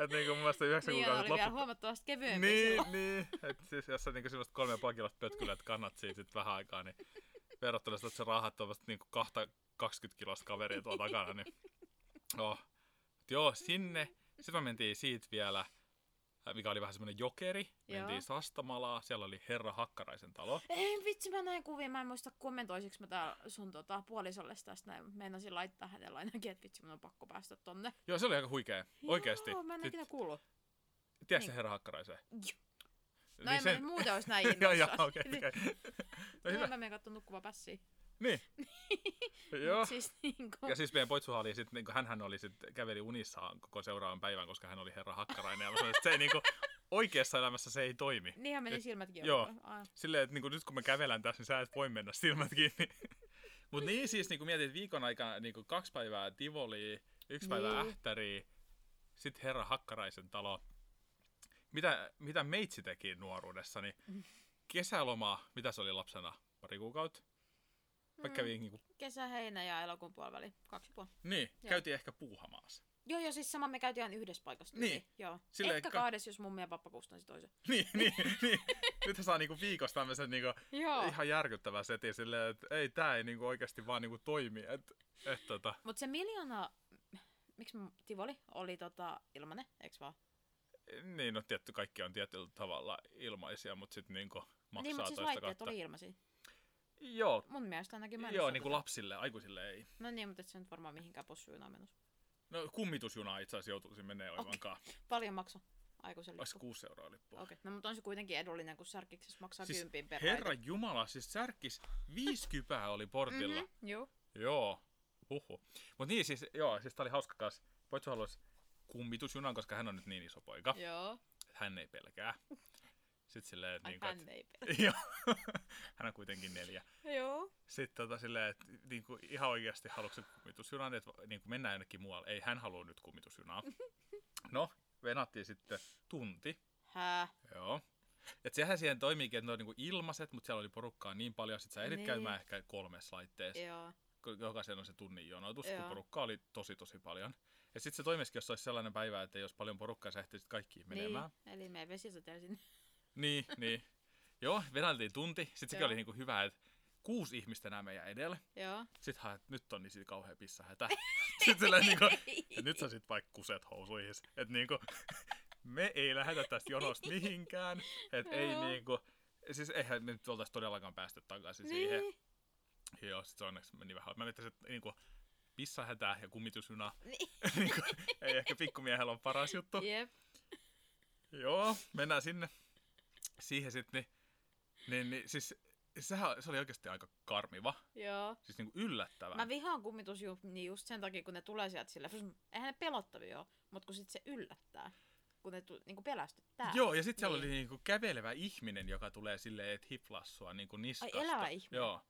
Että niinku mun mielestä yhdeksän Niin, kuukautta vielä loppu. huomattavasti kevyempiä silloin. Niin, niin. Et siis jos sä niinku semmoista kolme ja puoli kilosta pötkyllä, että kannat siitä sit vähän aikaa, niin verrattuna sitä, että sä raahat tuommoista niinku kahta 20 kilosta kaveria tuolla takana, niin oh. Mut Joo, sinne. Sitten me mentiin siitä vielä, mikä oli vähän semmoinen jokeri. Joo. Mentiin Sastamalaa, siellä oli Herra Hakkaraisen talo. Ei vitsi, mä näin kuvia. Mä en muista kommentoisiksi mä tää sun tota, puolisolle tästä näin. Meinasin laittaa hänelle ainakin, että vitsi, mun on pakko päästä tonne. Joo, se oli aika huikea. Oikeesti. Joo, mä en ikinä kuullut. Tiedätkö niin. Herra Hakkaraisen? Joo. No en mä nyt muuten olisi näin <laughs> Joo, innoissaan. joo, okei, okei. <laughs> No Joo, hyvä. mä menen katsomaan nukkuvaa pässiä. Niin. <laughs> Joo. Siis niinku... Ja siis meidän poitsuhan oli sit, niinku, hänhän oli sit, käveli unissaan koko seuraavan päivän, koska hän oli herra Hakkarainen. Ja mä sanoin, että se ei niinku, oikeassa elämässä se ei toimi. Niinhän meni silmätkin joo. Silleen, että niinku, nyt kun me kävelään tässä, niin sä et voi mennä silmät kiinni. <laughs> Mut niin siis niinku mietit että viikon aikana niinku, kaksi päivää Tivoliin, yksi päivä Niin. Ähtäriin, sitten herra Hakkaraisen talo. Mitä, mitä meitsi teki nuoruudessani? Mm. Kesäloma, mitä se oli lapsena? Pari kuukautta? Mä Mm. kävin niinku, Kesä, heinä ja elokuun puoliväli. Kaksi puoli. niin, Joo. käytiin ehkä puuhamaassa. Joo, joo, siis sama me käytiin ihan yhdessä paikassa. Niin. tyyliin. Joo. Silleen Ehkä ka- kahdessa, jos mummi ja pappa kustansi toisen. <laughs> niin, niin, niin. Nyt saa niinku viikossa tämmöisen niinku <laughs> Joo. ihan järkyttävän setin silleen, että ei tää ei niinku oikeasti vaan niinku toimi. Et, et, tota, Mut se miljoona, miksi Tivoli oli tota ilmanen, eiks vaan? niin, no tietty kaikki on tietyllä tavalla ilmaisia, mutta sitten niinku maksaa niin, mutta siis toista laitteet kautta. oli ilmaisia. Joo, Mun mielestä ainakin mä en joo niinku tätä. lapsille, aikuisille ei. No niin, mutta et se nyt varmaan mihinkään possujunaan menossa. No kummitusjuna itse asiassa joutuisin menee Okei. oivankaan. Paljon makso aikuisen Olisi lippu. 6 euroa lippu. Okei, no mutta on se kuitenkin edullinen, kun särkiksessä maksaa Siis kympin per Herra. Jumala, siis särkis 50 oli portilla. Mhm, Joo. Joo, huhu. Mut niin siis, joo, siis tää oli hauska kanssa. Poitsu haluaisi kummitusjunan, koska hän on nyt niin iso poika. Joo. hän ei pelkää. Sitten silleen, että Ai ei <laughs> pelaa. joo, <laughs> hän on kuitenkin neljä. Joo. Sitten tota silleen, että niinku, ihan oikeasti haluatko kummitusjunan, että niinku, mennään jonnekin muualle. Ei, hän halua nyt kummitusjunaa. <laughs> No, venattiin sitten tunti. Hää? Joo. Et sehän siihen toimiikin, että ne on niinku ilmaiset, mutta siellä oli porukkaa niin paljon, että sä ehdit Niin. käymään ehkä kolmessa laitteessa. Joo. kun jokaisen on se tunnin jonotus, kun Joo. porukkaa oli tosi tosi paljon. Ja sitten se toimisikin, jos olisi sellainen päivä, että jos paljon porukkaa, sä ehtisit kaikkiin menemään. Niin, eli me vesisoteella sinne. Niin, <laughs> niin. Joo, vedältiin tunti. Sitten sekin Joo. oli niinku hyvä, että kuusi ihmistä enää meidän edellä. Joo. Sitten haet, nyt on niin siitä kauhean pissahätä. <laughs> Sitten silleen niinku, että nyt sä sit vaikka kuset housuihin. Että niinku, <laughs> me ei lähetä tästä jonosta mihinkään. Että ei niinku, siis eihän me nyt oltaisi todellakaan päästy takaisin siihen. Niin. Joo, sit se onneksi meni vähän. Mä mietin, että niinku, pissahätä ja kummitusjuna. Niin. niinku, ei ehkä pikkumiehellä on paras juttu. Jep. Joo, mennään sinne. Siihen sitten, niin, niin, niin siis sehän, se oli oikeasti aika karmiva. Joo. Siis niinku yllättävää. Mä vihaan kummitusjuhlia just sen takia, kun ne tulee sieltä sillä, eihän ne pelottavia ole, mutta kun sit se yllättää, kun ne tu, niinku pelästyttää. Joo, ja sitten siellä Niin. oli niinku kävelevä ihminen, joka tulee silleen, että hiplaa sua niinku Ai niskasta. elävä ihminen. Joo.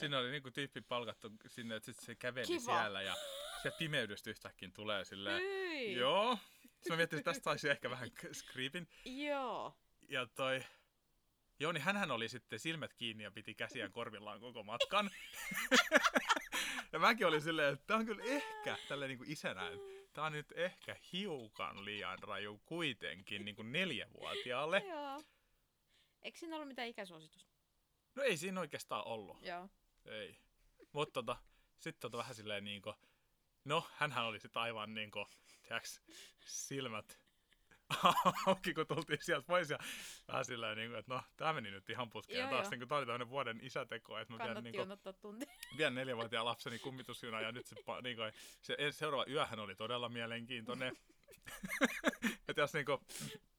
Sinne oli niinku tyyppi palkattu sinne, että sit se käveli Kiva. siellä ja se pimeydestä yhtäkkiä tulee silleen. Hyi. Joo. Sitten mä miettin, että tästä saisi ehkä vähän skripin. Joo. Ja toi... Joo, niin hänhän oli sitten silmät kiinni ja piti käsiään korvillaan koko matkan. <laughs> ja mäkin olin silleen, että tää on kyllä ehkä, tälleen niin kuin isänä, että tää on nyt ehkä hiukan liian raju kuitenkin niin kuin neljävuotiaalle. Joo. Eikö siinä ollut mitään ikäsuositusta? No ei siinä oikeastaan ollut. Joo. Ei. Mutta tota, sitten tota vähän silleen niinku, no hänhän oli sitten aivan niinku, tiiäks, silmät <laughs> auki, kun tultiin sieltä pois ja vähän silleen niinku, että no tää meni nyt ihan putkeen. Joo, Taas joo. niinku, tää oli tämmönen vuoden isäteko, että mä vien, jonottaa tunti. <laughs> vien neljänvuotiaan lapseni kummitusjuna ja nyt se, pa- niinku, se seuraava yöhän oli todella mielenkiintoinen. <laughs> että jos niinku,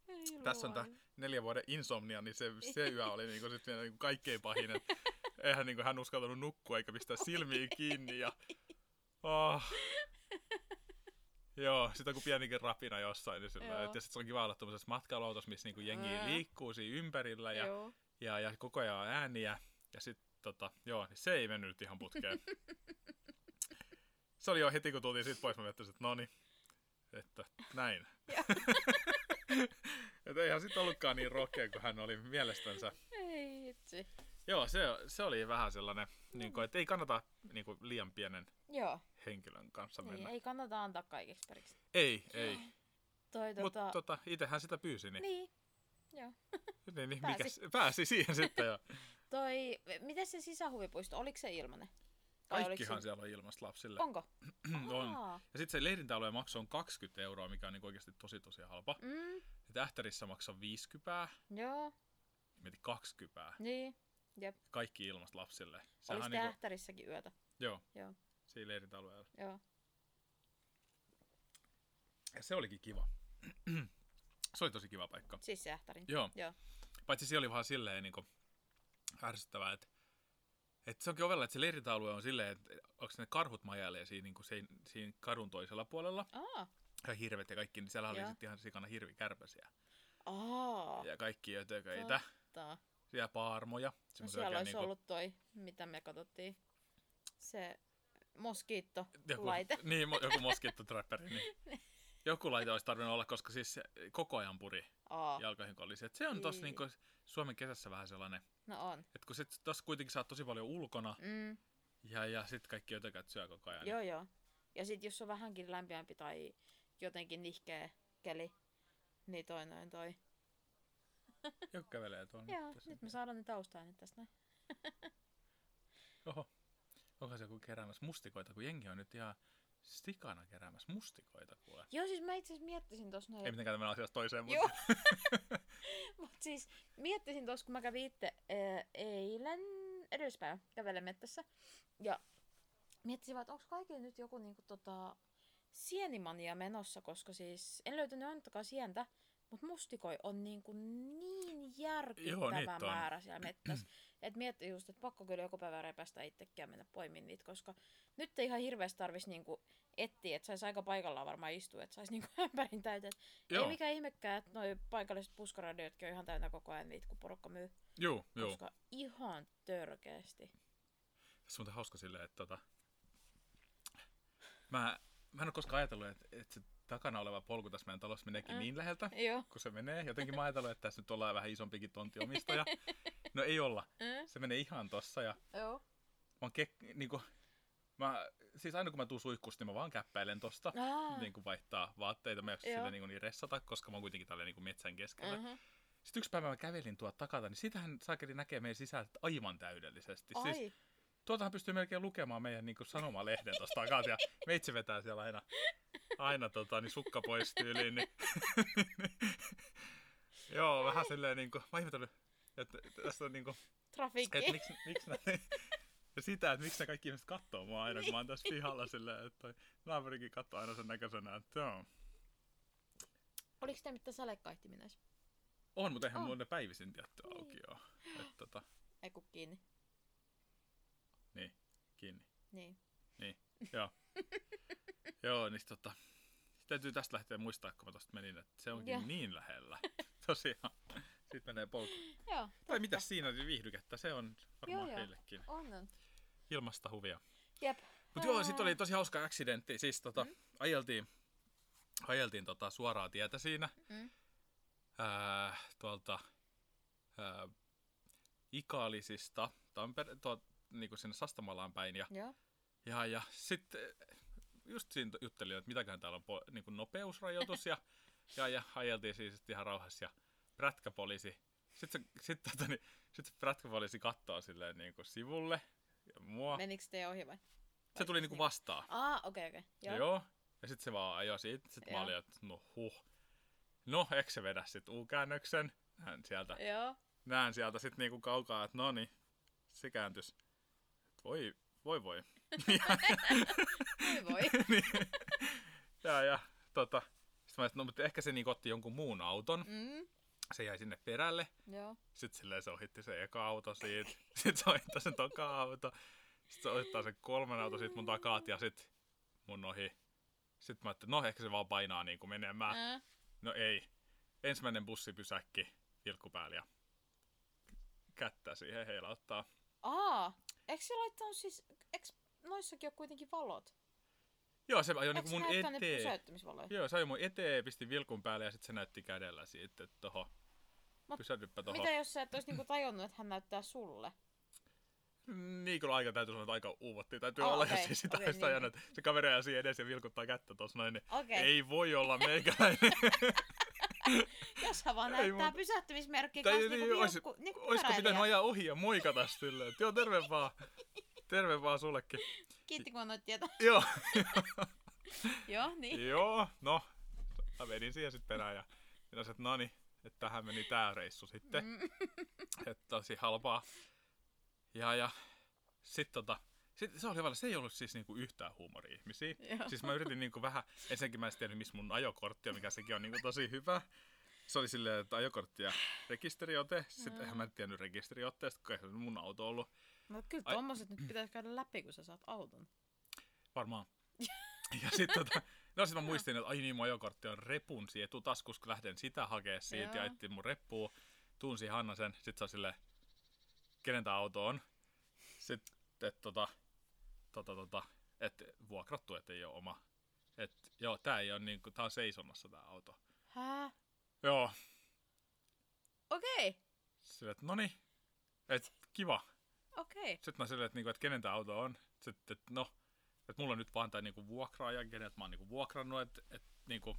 Ei tässä on tää luoja. neljän vuoden insomnia, niin se, se yö oli niinku sit vielä niinku kaikkein pahin. Et eihän niinku hän uskaltanut nukkua eikä pistää silmiä kiinni. Ja, oh. Joo, sit on kuin pienikin rapina jossain. Niin sillä, Joo. et, ja sit se on kiva olla tuollaisessa matkailuautossa, missä niinku jengi Ää. liikkuu siinä ympärillä ja, Joo. ja, ja koko ajan on ääniä. Ja sit tota, joo, niin se ei mennyt nyt ihan putkeen. <laughs> se oli jo heti, kun tultiin siitä pois, mä miettisin, että no niin, että näin. <laughs> Että eihän sit ollutkaan niin rohkea, kuin hän oli mielestänsä. Ei itse. Joo, se, se oli vähän sellainen, niin kuin, että ei kannata niin kuin, liian pienen Joo. Henkilön kanssa Ei, mennä. ei kannata antaa kaikeksi periksi. Ei, ei. Toi Mutta tota... tota, itsehän sitä pyysi, niin, Niin. Joo. <laughs> niin, niin pääsi. mikäs, pääsi siihen <laughs> sitten. Ja Toi, miten se sisähuvipuisto, oliko se ilmanen? Vai kaikkihan se- siellä on ilmasta lapsille. Onko? <clears throat> on. Ja sitten se leirintäalue maksaa 20 euroa, mikä on niin oikeasti tosi tosi halpa. Mm, Ja Tähtärissä maksaa 50, joo, mieti 20. niin. Jep. Kaikki ilmasta lapsille. Sehän on niinku, tähtärissäkin yötä? joo, Joo. Siinä leirintäalueella. Joo. Ja se olikin kiva. <clears throat> se oli tosi kiva paikka. Siis se ähtärin. Joo. Joo. Paitsi se oli vähän silleen niin ärsyttävää, että, että se onkin ovella, että se leirintäalue on silleen, että onko ne karhut majailee siinä, niin kuin siinä, siinä kadun toisella puolella. Aa. Ja hirvet ja kaikki, niin siellä oli sitten ihan sikana hirvikärpäsiä. Aa. Ja kaikki ötököitä. Totta. Ja paarmoja. No siellä olisi niinku- ollut toi, mitä me katsottiin. Se moskiitto joku, laite. <laughs> Niin, joku <laughs> moskittotrapperi. Niin. Joku laite olisi tarvinnut olla, koska siis koko ajan puri Aa. jalkoihin kolisi. Et se on tossa Ei. niinku Suomen kesässä vähän sellainen, No on. että kun sit tossa kuitenkin saat tosi paljon ulkona Mm. ja, ja sit kaikki ötökät syö koko ajan. Joo, joo. Ja sit jos on vähänkin lämpimämpi tai jotenkin nihkeä keli, niin toi noin toi. Joku kävelee tuolla. Joo, tässä. nyt me saadaan ne taustaäänet tästä näin. Oho. Onko se joku keräämässä mustikoita, kun jengi on nyt ihan sikana keräämässä mustikoita kuule. Joo, siis mä itse asiassa miettisin tossa noin. Ei mitenkään mennä asiasta toiseen, mutta Joo. <laughs> Mut siis miettisin tuossa, kun mä kävin itse ää, eilen edellispäivä kävelen mettässä. Ja miettisin vaan, että onko kaikilla nyt joku niinku tota sienimania menossa, koska siis en löytänyt ainuttakaan sientä, mutta mustikoi on niinku niin järkyttävä niitä on. määrä siellä mettässä. <clears throat> Et mietti just, että pakko kyllä joku päivä repästä itsekin ja mennä poimiin niitä, koska nyt ei ihan hirveästi tarvis niinku etsiä, että saisi aika paikallaan varmaan istua, että saisi niinku <laughs> ämpärin täyteen. Joo. Ei mikään ihmekään, että noi paikalliset puskaradiotkin on ihan täynnä koko ajan niitä, kun porukka myy. Juu, juu. Koska ihan törkeästi. Tässä on hauska silleen, että tota, mä, mä en ole koskaan ajatellut, että, että se takana oleva polku tässä meidän talossa meneekin Äh. niin läheltä, Joo. kun se menee. Jotenkin mä ajattelin, että tässä nyt ollaan vähän isompikin tonttiomistaja. No ei olla. Mm. Se menee ihan tossa ja Joo. mä oon kek- niinku, mä, siis aina kun mä tuun suihkusta, niin mä vaan käppäilen tosta. Ah. Niin kuin vaihtaa vaatteita, mä en sille niin, niin ressata, koska mä oon kuitenkin tälleen niin metsän keskellä. Mhm. Sitten yksi päivä mä kävelin tuolta takalta, niin sitähän saakeli näkee meidän sisältä aivan täydellisesti. Siis Ai. tuotahan pystyy melkein lukemaan meidän niin sanomalehden tuosta takaa, ja meitsi vetää siellä aina, aina tota, niin sukka pois tyyliin. Niin. <laughs> Joo, vähän silleen niin kuin, mä ihmetellyt, että tässä on niin kuin, Trafikki. että miksi, miksi nä, <laughs> ja sitä, että miksi ne kaikki ihmiset katsoo mua aina, kun mä oon tässä pihalla silleen, että naapurikin katsoo aina sen näköisenä, että joo. Oliko tämä mitään sadekaihtiminen? On, mutta eihän On. ne päivisin tietty Niin. auki. Että tota, Ei kun kiinni. niin, kiinni. Niin. Joo. <laughs> Joo, niin tota, täytyy tästä lähteä muistaa, kun mä tosta menin, että se onkin Joo. niin lähellä. <laughs> Tosiaan. Sitten menee polku. Joo. Tai mitä siinä oli viihdykettä, se on varmaan Joo, joo. heillekin. On, on. Ilmasta huvia. Jep. Mut joo, Ää. sit oli tosi hauska accidentti. Siis tota, Mm. ajeltiin, ajeltiin tota suoraa tietä siinä. Mm. Ää, tuolta ää, Ikaalisista, Tampere, tuo, niinku sinne Sastamalaan päin. Ja, Joo. ja, ja sitten just siinä juttelin, että mitäköhän täällä on po, niinku nopeusrajoitus. ja, <laughs> ja, ja ajeltiin siis ihan rauhassa. Ja prätkäpoliisi, sitten se, sit, tota, niin, sit se prätkäpoliisi kattoo silleen niinku sivulle ja mua. Menikö te ohi vai? Se tuli niinku vastaan. Ah, okei, okei. Joo. Joo. Joo. Ja sitten se vaan ajoi siitä. Sitten mä olin, että no huh. No, eikö se vedä sit U-käännöksen? Näen sieltä, Joo. näen sieltä sit niinku kaukaa, että no niin, se kääntys. Voi, voi voi. Voi voi. <laughs> Niin. ja, ja tota, sitten mä että no, mutta ehkä se niinku otti jonkun muun auton. Mm. Se jäi sinne perälle. Joo. Sitten silleen se ohitti se eka auto siitä. <laughs> Sitten se ohittaa sen toka auto. Sitten se ohittaa sen kolmen auto siitä mun takaa ja sitten mun ohi. Sitten mä ajattelin, no ehkä se vaan painaa niinku menemään. Ää. No ei. Ensimmäinen bussipysäkki, vilkku päällä ja kättä siihen heilauttaa. Aa. Eikö se laittanut siis... Eikö noissakin ole kuitenkin valot? Joo, se ajoi niinku mun eteen. Joo, se ajoi mun eteen, pisti vilkun päälle ja sitten se näytti kädellä siitä, että toho, Mut toho. Mitä jos sä et olisi niinku tajunnut, että hän näyttää sulle? Niin kyllä aika täytyy sanoa, että aika uuvotti. Täytyy Oh, olla, okei, jos ei sitä okay, niin. ajanut. Se kaveri ajaa siihen edes ja vilkuttaa kättä tuossa noin, niin Okei. ei voi olla <laughs> meikäläinen. <laughs> Jos hän vaan näyttää muuta. pysäyttämismerkkiä Tai kanssa niin, niinku ois- vilkku, niinku Olisiko pitänyt ajaa ohi ja moikata silleen, että joo, terve vaan. Terve vaan sullekin. Kiitti kun annoit tietää. Joo. <laughs> Joo, niin. Joo, no. Mä vedin siihen sitten perään ja minä sanoin, että no niin, että tähän meni tää reissu sitten. Mm. <laughs> Että tosi halpaa. Ja, ja sit tota, sit, se oli se ei ollut siis niinku yhtään huumori-ihmisiä. Joo. Siis mä yritin niinku vähän, ensinnäkin mä en tiedä missä mun ajokortti on, mikä sekin on niinku tosi hyvä. Se oli silleen, että ajokortti ja rekisteriote. Sitten Mm. mä en tiennyt rekisteriotteesta, kun se mun auto ollut. No kyllä Ai- tommoset nyt pitäisi käydä läpi, kun sä saat auton. Varmaan. <laughs> ja sitten tota, no sit mä muistin, että ai niin, mun ajokortti on repun etutaskus, kun lähden sitä hakea siitä ja etsin mun reppua. Tunsi Hanna sen, sit se on silleen, kenen tää auto on. Sitten, että tota, tota, tota, et vuokrattu, että ei ole oma. Et, joo, tää ei ole niinku, tää on seisonnassa tää auto. Hää? Joo, Okei. silleen, että noni, et kiva. Okei. Sitten mä silleen, että, niinku, että kenen tää auto on. Sitten, että no, että mulla on nyt vaan tää niinku vuokraaja, kenet mä oon niinku vuokrannut, että et, niinku,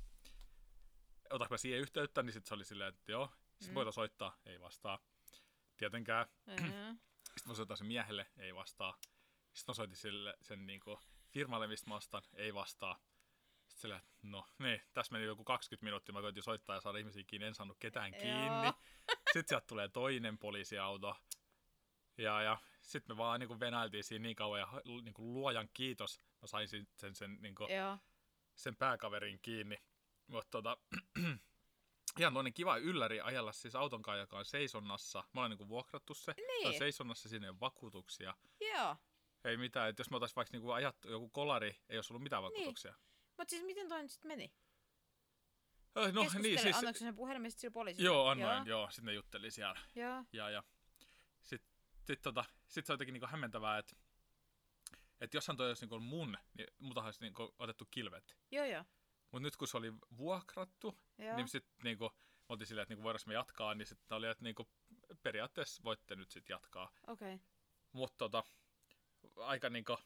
otanko mä siihen yhteyttä, niin sitten se oli silleen, että joo. Sitten Mm. voidaan soittaa, ei vastaa. Tietenkään. Mhm. Sitten mä soitan sen miehelle, ei vastaa. Sitten mä soitin sille, sen niinku firmalle, mistä mä ostan, ei vastaa. Sitten silleen, että no niin, tässä meni joku 20 minuuttia, mä koitin soittaa ja saada ihmisiä kiinni, en saanut ketään Joo. kiinni. Sitten sieltä tulee toinen poliisiauto. Ja, ja sitten me vaan niinku venäiltiin siinä niin kauan ja ha- niinku luojan kiitos, mä sain sen, sen, sen, niinku, Joo. sen pääkaverin kiinni. Mutta tota, <clears throat> ihan toinen kiva ylläri ajella siis auton kanssa, joka on seisonnassa. Mä olen niinku vuokrattu se. Se on Niin. seisonnassa, sinne ei vakuutuksia. Joo. Ei mitään, että jos me oltais vaikka niinku ajattu joku kolari, ei olisi ollut mitään Niin. vakuutuksia. Mut siis miten toi nyt sit meni? Niin. No niin, siis, Annoiko sä sen puhelimesta sillä poliisille? joo, annoin, joo. joo. Sitten ne jutteli siellä. Joo. Ja, ja sitten sit, tota, sit se on jotenkin niinku hämmentävää, että et jossain toi olisi niinku mun, niin mutahan olisi niinku otettu kilvet. Joo, joo. Mutta nyt kun se oli vuokrattu, Joo. niin sitten niinku, me oltiin silleen, että niinku, voidaanko me jatkaa, niin sitten oli, että niinku, periaatteessa voitte nyt sitten jatkaa. Okei. Okay. Mutta tota, aika niinku,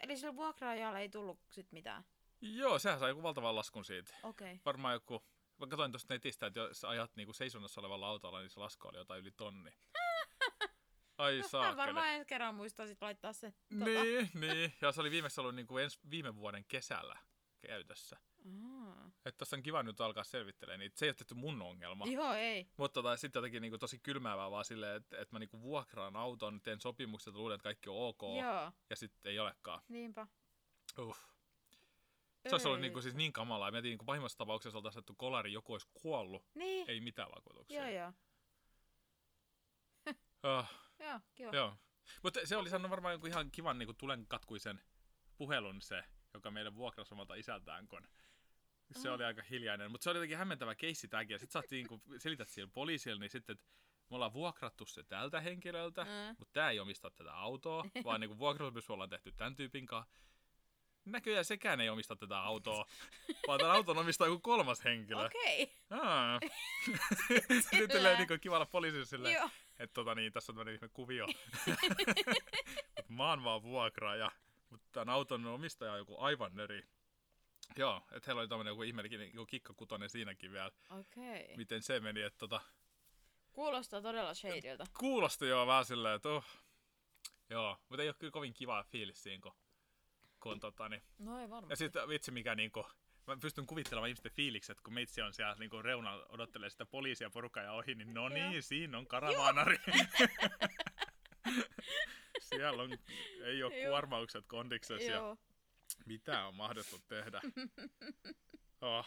Eli sillä vuokraajalla ei tullut sit mitään. joo, sehän sai joku valtavan laskun siitä. Okei. Okay. Varmaan joku, mä katsoin tuosta netistä, että jos ajat niinku seisonnassa olevalla autolla, niin se lasku oli jotain yli tonni. <laughs> Ai No, saakeli. varmaan ensi kerran muistaa sit laittaa se. Tota. Niin, niin. Ja se oli viimeksi ollut niinku ens, viime vuoden kesällä käytössä. Aa. Että tossa on kiva nyt alkaa selvittelemään niitä. Se ei ole tehty mun ongelma. Joo, ei. Mutta tota, sitten jotenkin niinku tosi kylmäävää vaan silleen, että, että mä niinku vuokraan auton, teen sopimukset luulen, että kaikki on ok. Joo, Ja sitten ei olekaan. niinpä. Uff. Se olisi ollut niinku siis niin kamalaa. Mietin niinku pahimmassa tapauksessa oltaisiin saatu kolari, joku olisi kuollut. Niin, Ei mitään vakuutuksia. joo joo. Oh, <laughs> Joo, kiva. joo. Mutta se oli sanonut varmaan joku ihan kivan niinku tulenkatkuisen puhelun se, joka meidän vuokrasi omalta isältään, kun se oli aika hiljainen. Mutta se oli jotenkin hämmentävä keissi tämäkin. Ja sitten saatiin niinku, selität sille poliisille, niin sitten, että me ollaan vuokrattu se tältä henkilöltä, Mm. mutta tämä ei omista tätä autoa, vaan niinku vuokrasopimus ollaan tehty tämän tyypin kanssa. Näköjään sekään ei omista tätä autoa, vaan tämän auton omistaa joku kolmas henkilö. Okei. Aa. <laughs> Sitten tulee niinku kivalla poliisille silleen, Joo. että tota niin, tässä on tämmöinen ihme kuvio. <laughs> Mut mä oon vaan vuokraaja, mutta tämän auton omistaja on joku aivan nöri. Joo, että heillä oli tämmöinen joku ihmeellinen joku kikkakutonen siinäkin vielä, Okei. miten se meni, että tota, Kuulostaa todella shadilta. kuulosti jo vähän silleen, että oh. Joo, mutta ei ole kyllä kovin kiva fiilis siinä, kun, kun tota, niin. No ei Ja varmasti. sitten vitsi mikä niinku, mä pystyn kuvittelemaan ihmisten fiilikset, kun meitsi on siellä niinku reunalla odottelee sitä poliisia porukkaa ja ohi, niin no Joo. niin, siinä on karavaanari. <laughs> siellä on, ei ole Joo. kuormaukset kondiksessa ja Joo. Mitä on mahdollista tehdä. <laughs> Oh.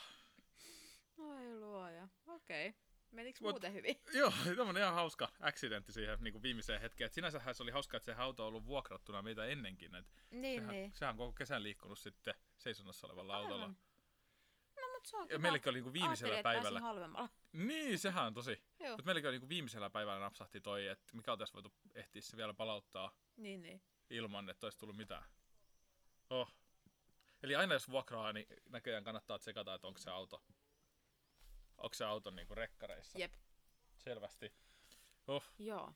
Oi luoja. Okei. Menikö Mut- muuten hyvin? <laughs> Joo, tämmönen ihan hauska accidentti siihen niin kuin viimeiseen hetkeen. Et sinänsähän se oli hauska, että se auto on ollut vuokrattuna meitä ennenkin. Et Niin, sehän, niin. sehän on koko kesän liikkunut sitten seisonnassa olevalla autolla. Aivan. No mut se on Ja meilläkin oli niin kuin viimeisellä päivällä. halvemmalla. Niin, sehän on tosi. <laughs> Mutta meilläkin oli niin viimeisellä päivällä napsahti toi, että mikä oltaisiin voitu ehtiä se vielä palauttaa Niin, niin. ilman, että olisi tullut mitään. Oh. Eli aina jos vuokraa, niin näköjään kannattaa tsekata, että onko se auto, onko se auto niinku rekkareissa. Jep. Selvästi. Oh. Joo.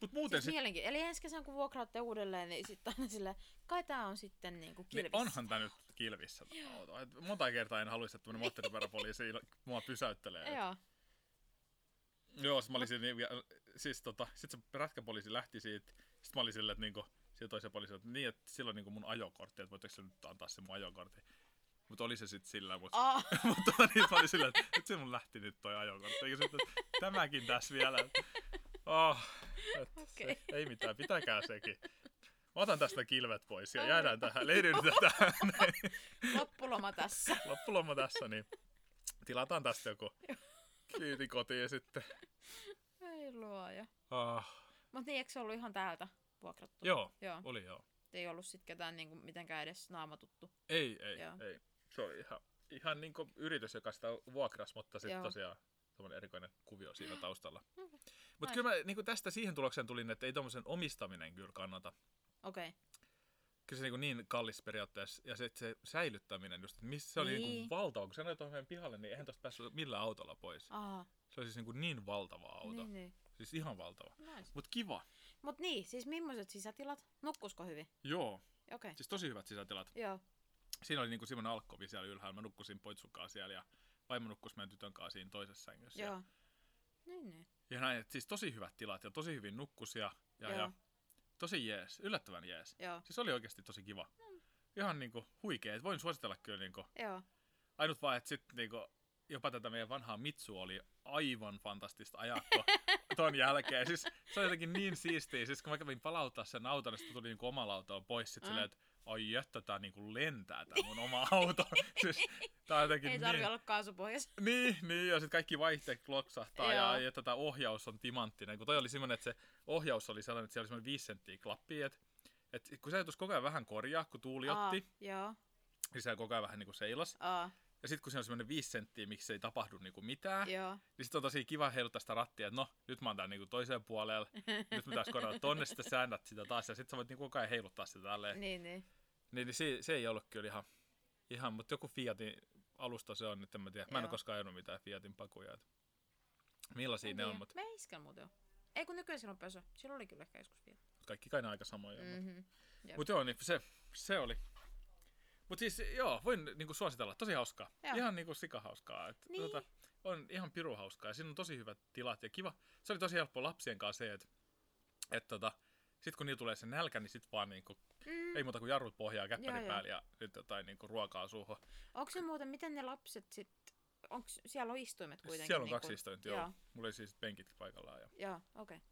Mut muuten Siis sit, Eli ensi kesän kun vuokraatte uudelleen, niin sitten aina silleen, kai tää on sitten niinku niin kilvissä. onhan tää nyt kilvissä auto. Et monta kertaa en haluaisi, että tämmönen moottoripyöräpoliisi mua pysäyttelee. Et- Joo. Joo, sit mä olisin niin, siis tota, sit se prätkäpoliisi lähti siitä, sit mä olin silleen, että niinku, siellä toisen poliisin, että niin, että silloin niinku mun ajokortti, että voitteko se nyt antaa se mun ajokortti. Mutta oli se sitten sillä, mutta Ah, <laughs> mutta niin mä olin silleen, että nyt se mun lähti nyt toi ajokortti. Eikä sitten, että tämäkin tässä vielä. Oh, Okei. se, ei mitään, pitäkää sekin. Mä otan tästä kilvet pois ja jäädään tähän, leirytetään tähän. loppuloma tässä. Loppuloma tässä, niin tilataan tästä joku kyyti kotiin sitten. Ei luoja. Oh, Mut niin, eikö se ollut ihan täältä vuokrattu? joo, Joo. oli joo. Ei ollut sit ketään niinku mitenkään edes naamatuttu. Ei, ei, Joo. ei. Se oli ihan, ihan niin kuin yritys, joka sitä vuokras, mutta sitten tosiaan semmoinen erikoinen kuvio siinä <laughs> taustalla. Mutta kyllä mä niin kuin tästä siihen tulokseen tulin, että ei tuommoisen omistaminen kyllä kannata. Okei. Okay. Kyllä se niin, niin kallis periaatteessa. Ja se, se säilyttäminen just, että missä se oli niin. Niin. Niin valtava. Kun se ajoi tuohon pihalle, niin eihän tosta päässyt millään autolla pois. Aha. Se oli siis niin, kuin niin valtava auto. Niin, niin. Siis ihan valtava. Nice. Mutta kiva. Mut niin, siis millaiset sisätilat? Nukkusko hyvin? Joo. Okei. Okay. Siis tosi hyvät sisätilat. Joo. Siinä oli niinku semmoinen alkkovi siellä ylhäällä. Mä nukkusin poitsukaan siellä ja vaimo nukkus meidän tytön kanssa siinä toisessa sängyssä. Ja, Joo. Niin, niin. ja näin, et siis tosi hyvät tilat ja tosi hyvin nukkus ja, ja, Joo. ja tosi jees, yllättävän jees. Joo. Siis oli oikeasti tosi kiva. Ihan niinku huikea, et voin suositella kyllä niinku. Joo. Ainut vaan, että sitten niinku, jopa tätä meidän vanhaa Mitsu oli aivan fantastista ajakko <laughs> ton jälkeen. Siis se oli jotenkin niin siistiä. Siis kun mä kävin palauttaa sen auton, niin tuli niinku omalla autolla pois. Sitten Mm. silleen, että ai jättä, tää niinku lentää tää mun oma auto. <laughs> siis tää on jotenkin Ei niin... tarvi olla kaasupohjassa. Niin, niin, ja sitten kaikki vaihteet loksahtaa ja, ja tätä ohjaus on timanttinen. Kun toi oli semmoinen, että se ohjaus oli sellainen, että siellä oli semmoinen 5 senttiä klappi, että et kun se koko ajan vähän korjaa, kun tuuli otti, Aa, joo. niin se koko ajan vähän niin kuin seilas. Aa, Ja sitten kun se on semmoinen 5 senttiä, miksi ei tapahdu niinku mitään, joo. niin sitten on tosi kiva heiluttaa sitä rattia, että no, nyt mä oon täällä niinku toiseen puolelle, <laughs> nyt mä taas korjata tonne, sitten säännät sitä taas, ja sitten sä voit niinku koko ajan heiluttaa sitä tälleen. niin, niin. Niin, niin se, se, ei ollut kyllä ihan, ihan mutta joku Fiatin alusta se on, nyt en mä tiedä. Mä en Joo. ole koskaan ajanut mitään Fiatin pakuja. Et millaisia En ne on, tiedä. mutta Mä isken muuten jo. Ei kun nykyään silloin pösö. Silloin oli kyllä ehkä joskus vielä. kaikki kai ne aika samoja. Mm. Mm-hmm. Mutta joo, niin se, se oli. Mutta siis joo, voin niinku suositella. Tosi hauskaa. Joo. Ihan niinku sikahauskaa. Et, Niin. tota, on ihan piru hauskaa. Ja siinä on tosi hyvät tilat ja kiva. Se oli tosi helppo lapsien kanssa se, että et, tota, sit kun niillä tulee se nälkä, niin sit vaan niinku, Mm. ei muuta kuin jarrut pohjaa käppärin Joo, päälle ja nyt jotain niinku ruokaa suuhun. Onko se muuten, miten ne lapset sit... Onks, siellä on istuimet kuitenkin? Siellä on niin kaksi istuinta, joo. Joo, Mulla oli siis penkitkin paikallaan. Ja... joo okei. Okay.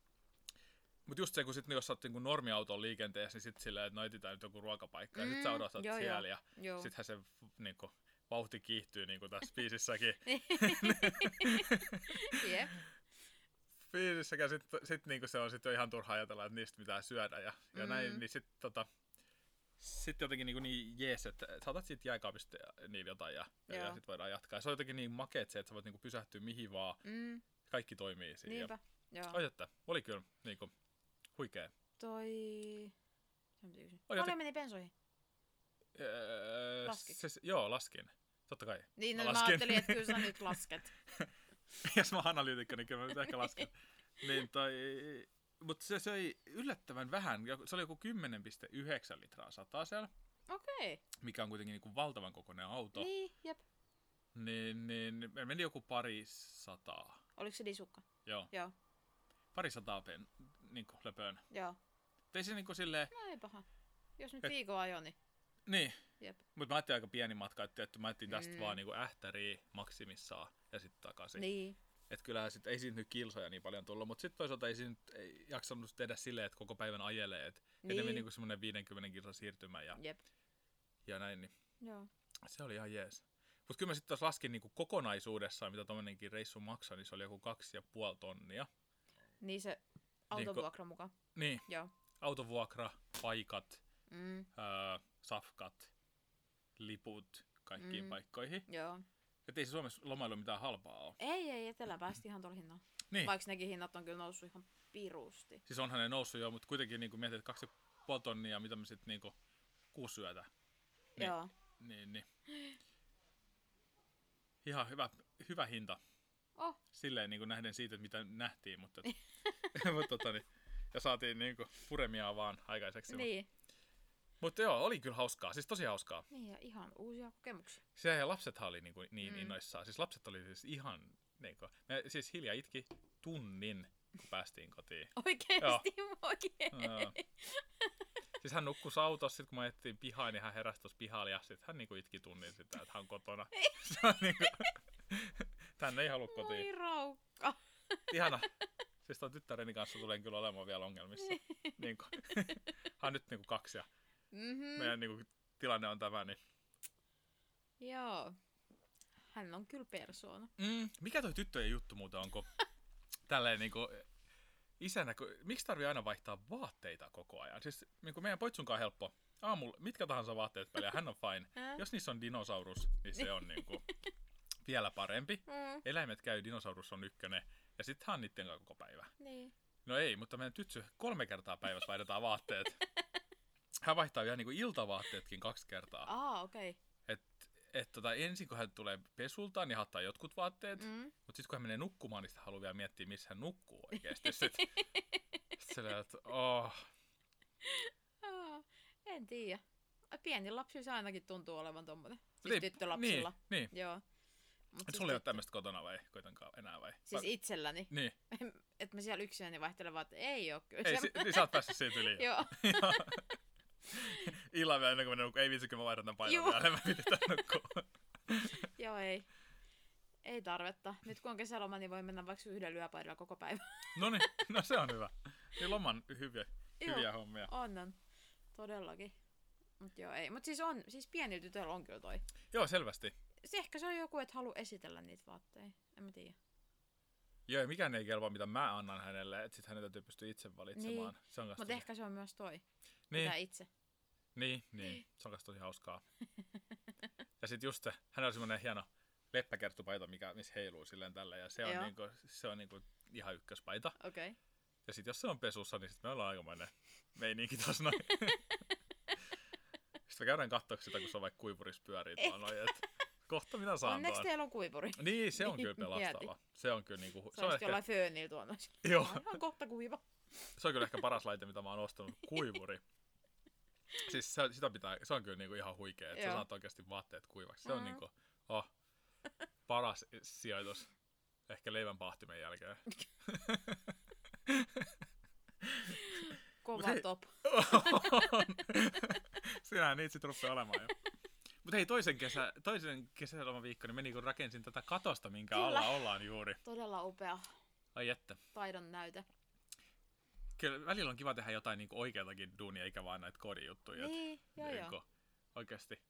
Mutta just se, kun sit, jos sä oot niinku normiauton liikenteessä, niin sit silleen, että no etsitään nyt joku ruokapaikka. Ja sit sä Mm, odotat joo, joo. siellä ja Joo. sittenhän se niinku, vauhti kiihtyy niinku tässä biisissäkin. <laughs> Jep. biisissäkin sit, sit niinku se on sit jo ihan turha ajatella, että niistä mitään syödä ja, ja Mm. näin, niin sit tota, sit jotenkin niinku niin jees, että sä otat siitä jääkaapista ja niin jotain ja, ja, ja Joo. sit voidaan jatkaa. Ja se on jotenkin niin makeet se, että sä voit niinku pysähtyä mihin vaan, Mm, kaikki toimii siinä. niinpä. Joo. Oi, että oli kyllä niinku huikee. Toi... Paljon meni bensoihin? Öö, Laskit? se, joo, laskin. Totta kai. Niin, Mä no, mä ajattelin, että kyllä sä nyt lasket. <laughs> Jos mä oon analyytikko, niin kyllä mä ehkä lasken. <laughs> niin toi, mutta se söi yllättävän vähän. Se oli joku 10,9 litraa satasella, Okei. Okay. mikä on kuitenkin niin kuin valtavan kokoinen auto. Niin, jep. Niin, niin me meni joku pari sataa. Oliko se lisukka? Joo, Joo, pari sataa pen, niin kuin löpöön. joo. Ei se niin kuin silleen, No ei paha. Jos nyt Et- viikon ajo, niin niin. jep. Mutta mä ajattelin aika pieni matka, että, että mä ajattelin tästä Mm. vaan niinku ähtäriä maksimissaan ja sitten takaisin. Niin. Et kyllähän sit, ei siitä nyt kilsoja niin paljon tullut, mutta sitten toisaalta ei siinä nyt ei jaksanut tehdä silleen, että koko päivän ajelee. Et niin. Niin. meni niinku semmoinen 50 kilsan siirtymä ja, Jep. ja näin, niin Joo. se oli ihan jees. Mutta kyllä mä sitten taas laskin niinku kokonaisuudessaan, mitä tommonenkin reissu maksoi, niin se oli joku kaksi ja puoli tonnia. Niin se autovuokra mukaan. Niin, Joo. autovuokra, paikat, Mm, öö, safkat, liput kaikkiin Mm. paikkoihin. joo. Et ei se Suomessa lomailu mitään halpaa ole. Ei, ei, etelä päästi ihan tuolla hinnalla. Niin. Vaikka nekin hinnat on kyllä noussut ihan pirusti. Siis onhan ne noussut jo, mutta kuitenkin niin mietit, että kaksi puoli tonnia, mitä me sitten niin kuusi syötä. Niin. Joo. Niin, niin. Ihan hyvä, hyvä hinta. Oh, Silleen niin nähden siitä, että mitä nähtiin, mutta, <laughs> mutta tota, niin, ja saatiin niin puremia vaan aikaiseksi. niin. Mutta joo, oli kyllä hauskaa, siis tosi hauskaa. Niin, ja ihan uusia kokemuksia. Se ja lapsethan oli niin, kuin, niin Mm. innoissaan. Siis lapset oli siis ihan, niin kuin, me siis hiljaa itki tunnin, kun päästiin kotiin. <laughs> Oikeesti. Joo. Siis hän nukkui autossa, sit kun me ajettiin pihaan, niin hän heräsi tuossa pihalla ja sitten hän niinku itki tunnin sitä, että hän on kotona. <laughs> Se on niinku, tänne ei halua kotiin. Moi raukka. Ihana. Siis ton tyttäreni kanssa tulen kyllä olemaan vielä ongelmissa. Niinku. <laughs> Hän on nyt niinku kaksi ja Mm-hmm. meidän niinku tilanne on tämä. Niin. Joo. Hän on kyllä persoona. Mm, mikä toi tyttöjen juttu muuten on, kun <laughs> tälleen niinku isänä, kun, miksi tarvii aina vaihtaa vaatteita koko ajan? Siis niinku meidän poitsunkaan helppo. Aamulla mitkä tahansa vaatteet päälle hän on fine. <laughs> Ää? Jos niissä on dinosaurus, niin se on niinku vielä parempi. Mm, Eläimet käy, dinosaurus on ykkönen. Ja sitten hän niiden kanssa koko päivä. niin. No ei, mutta meidän tytsy kolme kertaa päivässä vaihdetaan vaatteet. <laughs> Hän vaihtaa vielä niinku iltavaatteetkin kaksi kertaa. Aa, okei. Okay. Et, et tota, ensin kun hän tulee pesultaan, niin hän ottaa jotkut vaatteet. Mm. Mutta sitten kun hän menee nukkumaan, niin haluaa vielä miettiä, missä hän nukkuu oikeasti. Sitten sit <laughs> että oh, Aa, en tiedä. Pieni lapsi se ainakin tuntuu olevan tommonen. Siis Ei- tyttölapsilla. Niin, niin. Joo. Mut Et siis sulla ei ole tämmöistä kotona vai kuitenkaan enää vai? Siis vai? itselläni. Niin, Että mä siellä yksinäni vaihtelen vaan, että ei oo kyllä. ei, si, niin sä oot päässyt siitä yli. jo. <laughs> Joo. <laughs> Illan vielä ennen kuin nukkun. Ei vitsi, kun mä vaihdan tämän painon vielä. Mä piti tän nukkua. <laughs> Joo, ei. Ei tarvetta. Nyt kun on kesäloma, niin voi mennä vaikka yhden lyöpaidalla koko päivä. No niin, no se on hyvä. Niin loman hyviä, Joo. hyviä hommia. On, on. Todellakin. Mut joo, ei. Mut siis on, siis pieni tytöllä on kyllä toi. Joo, selvästi. Se ehkä se on joku, että halu esitellä niitä vaatteita. En mä tiedä. Joo, ja mikään ei kelpaa, mitä mä annan hänelle, että sit hänen täytyy pystyä itse valitsemaan. Se on kas Mutta ehkä se on myös toi. niin, Pitää itse. niin, niin, se on kas tosi hauskaa. <laughs> ja sit just se, hänellä on semmonen hieno leppäkerttupaita, mikä, missä heiluu silleen tällä, ja se on, Joo. niinku, se on niinku ihan ykköspaita. Okei. Okay. Ja sit jos se on pesussa, niin sit me ollaan aikamoinen meininki tos noin. <laughs> sitten me käydään kattoo sitä, kun se on vaikka kuivuris pyörii tuolla noin, et Kohta minä saan Onneksi teillä on kuivuri. Niin, se on kyllä <laughs> pelastava. Se on kyllä niinku... Se on, on ehkä, jollain föönillä tuonne. <laughs> joo, Ihan kohta kuiva. se on kyllä ehkä paras laite, mitä mä oon ostanut. Kuivuri. <laughs> Siis se, sitä pitää, se on kyllä niinku ihan huikea, että sä saat oikeasti vaatteet kuivaksi. Se on Mm. niinku, oh, paras sijoitus. Ehkä leivän pahtimen jälkeen. Kova top. Sinähän niitä sit rupeaa olemaan jo. Mutta hei, toisen, kesä, toisen kesäloman viikko, niin meni kun rakensin tätä katosta, minkä Kyllä. alla ollaan juuri. Todella upea Ai että. taidon näyte. Kyllä välillä on kiva tehdä jotain niinku oikeatakin duunia, eikä vaan näitä koodijuttuja. Niin, joo niinku, joo. Oikeasti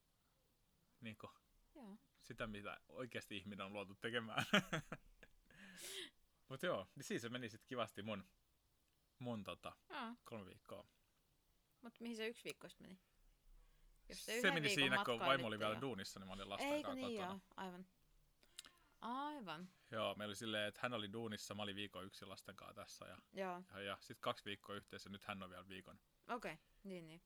niinku, joo. sitä, mitä oikeasti ihminen on luotu tekemään. <laughs> Mutta joo, niin siis se meni sitten kivasti mun, mun tota, kolme viikkoa. mutta mihin se yksi viikko sitten meni? Jos Se meni siinä, kun vaimo oli vielä duunissa, niin mä olin lasten Eikö niin kotona. joo, aivan. Aivan, Joo, meillä oli silleen, että hän oli duunissa, mä olin viikon yksin lasten kanssa tässä ja, joo. ja, ja sitten kaksi viikkoa yhteensä, nyt hän on vielä viikon. Okei, okay. niin niin.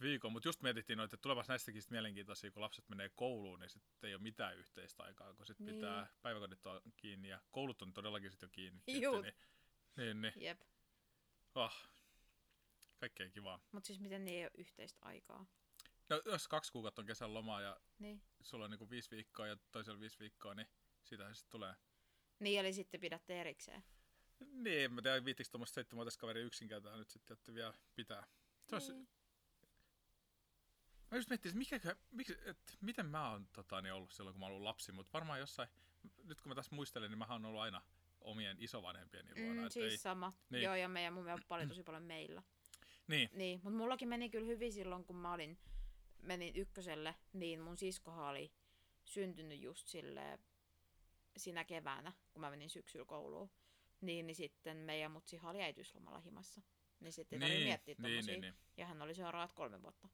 Viikon, mutta just mietittiin, että tulepas näistäkin sit mielenkiintoisia, kun lapset menee kouluun, niin sitten ei ole mitään yhteistä aikaa, kun sitten Niin. pitää päiväkodit olla kiinni ja koulut on todellakin sitten jo kiinni. Juu. Niin, niin, niin. Jep. Oh. Kaikkea kivaa. Mutta siis miten niin ei ole yhteistä aikaa? No, jos kaksi kuukautta on kesän lomaa ja Niin. sulla on niinku viisi viikkoa ja toisella viisi viikkoa, niin siitähän sitten tulee. Niin, eli sitten pidätte erikseen. Niin, mä tiedä, viittikö tuommoista seitsemänvuotias kaveri yksinkertaa nyt sitten, että vielä pitää. Se olisi, Niin. Mä just miettin, että mikä, miksi, että miten mä oon tota, niin ollut silloin, kun mä oon ollut lapsi, mutta varmaan jossain, nyt kun mä tässä muistelen, niin mä oon ollut aina omien isovanhempieni luona. Mm, siis ei, sama. Niin. Joo, ja meidän mummi paljon tosi paljon meillä. Niin, Niin, mutta mullakin meni kyllä hyvin silloin, kun mä olin, menin ykköselle, niin mun siskohan oli syntynyt just sille siinä keväänä, kun mä menin syksyllä kouluun. Niin, niin sitten meidän mutsihan oli äitiyslomalla himassa. Niin sitten niin, niin, miettiä niin, niin, niin, Ja hän oli seuraavat kolme vuotta.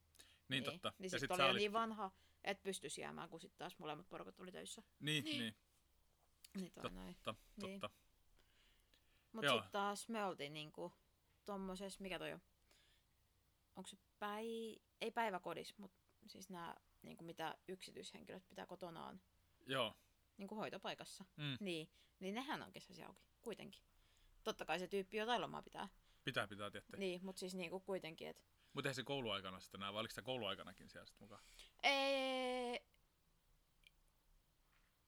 niin, totta. Niin ja sitten sit oli olit, niin vanha, että pystyisi jäämään, kun sitten taas molemmat porukat oli töissä. niin, Niin. niin, Niin toi noin. totta, Niin. totta. Mutta sitten taas me oltiin niinku tommosessa, mikä toi on? Onko se päi... ei päiväkodis, mutta siis nämä niinku mitä yksityishenkilöt pitää kotonaan Joo, niinku hoitopaikassa. mm, Niin, niin nehän on kesäsi auki, kuitenkin. Totta kai se tyyppi jotain lomaa pitää. pitää, pitää tietää. Niin, mutta siis niinku kuitenkin, että Mutta eihän se kouluaikana sitten näe, vai oliko sitä kouluaikanakin siellä sitten mukaan? Ei...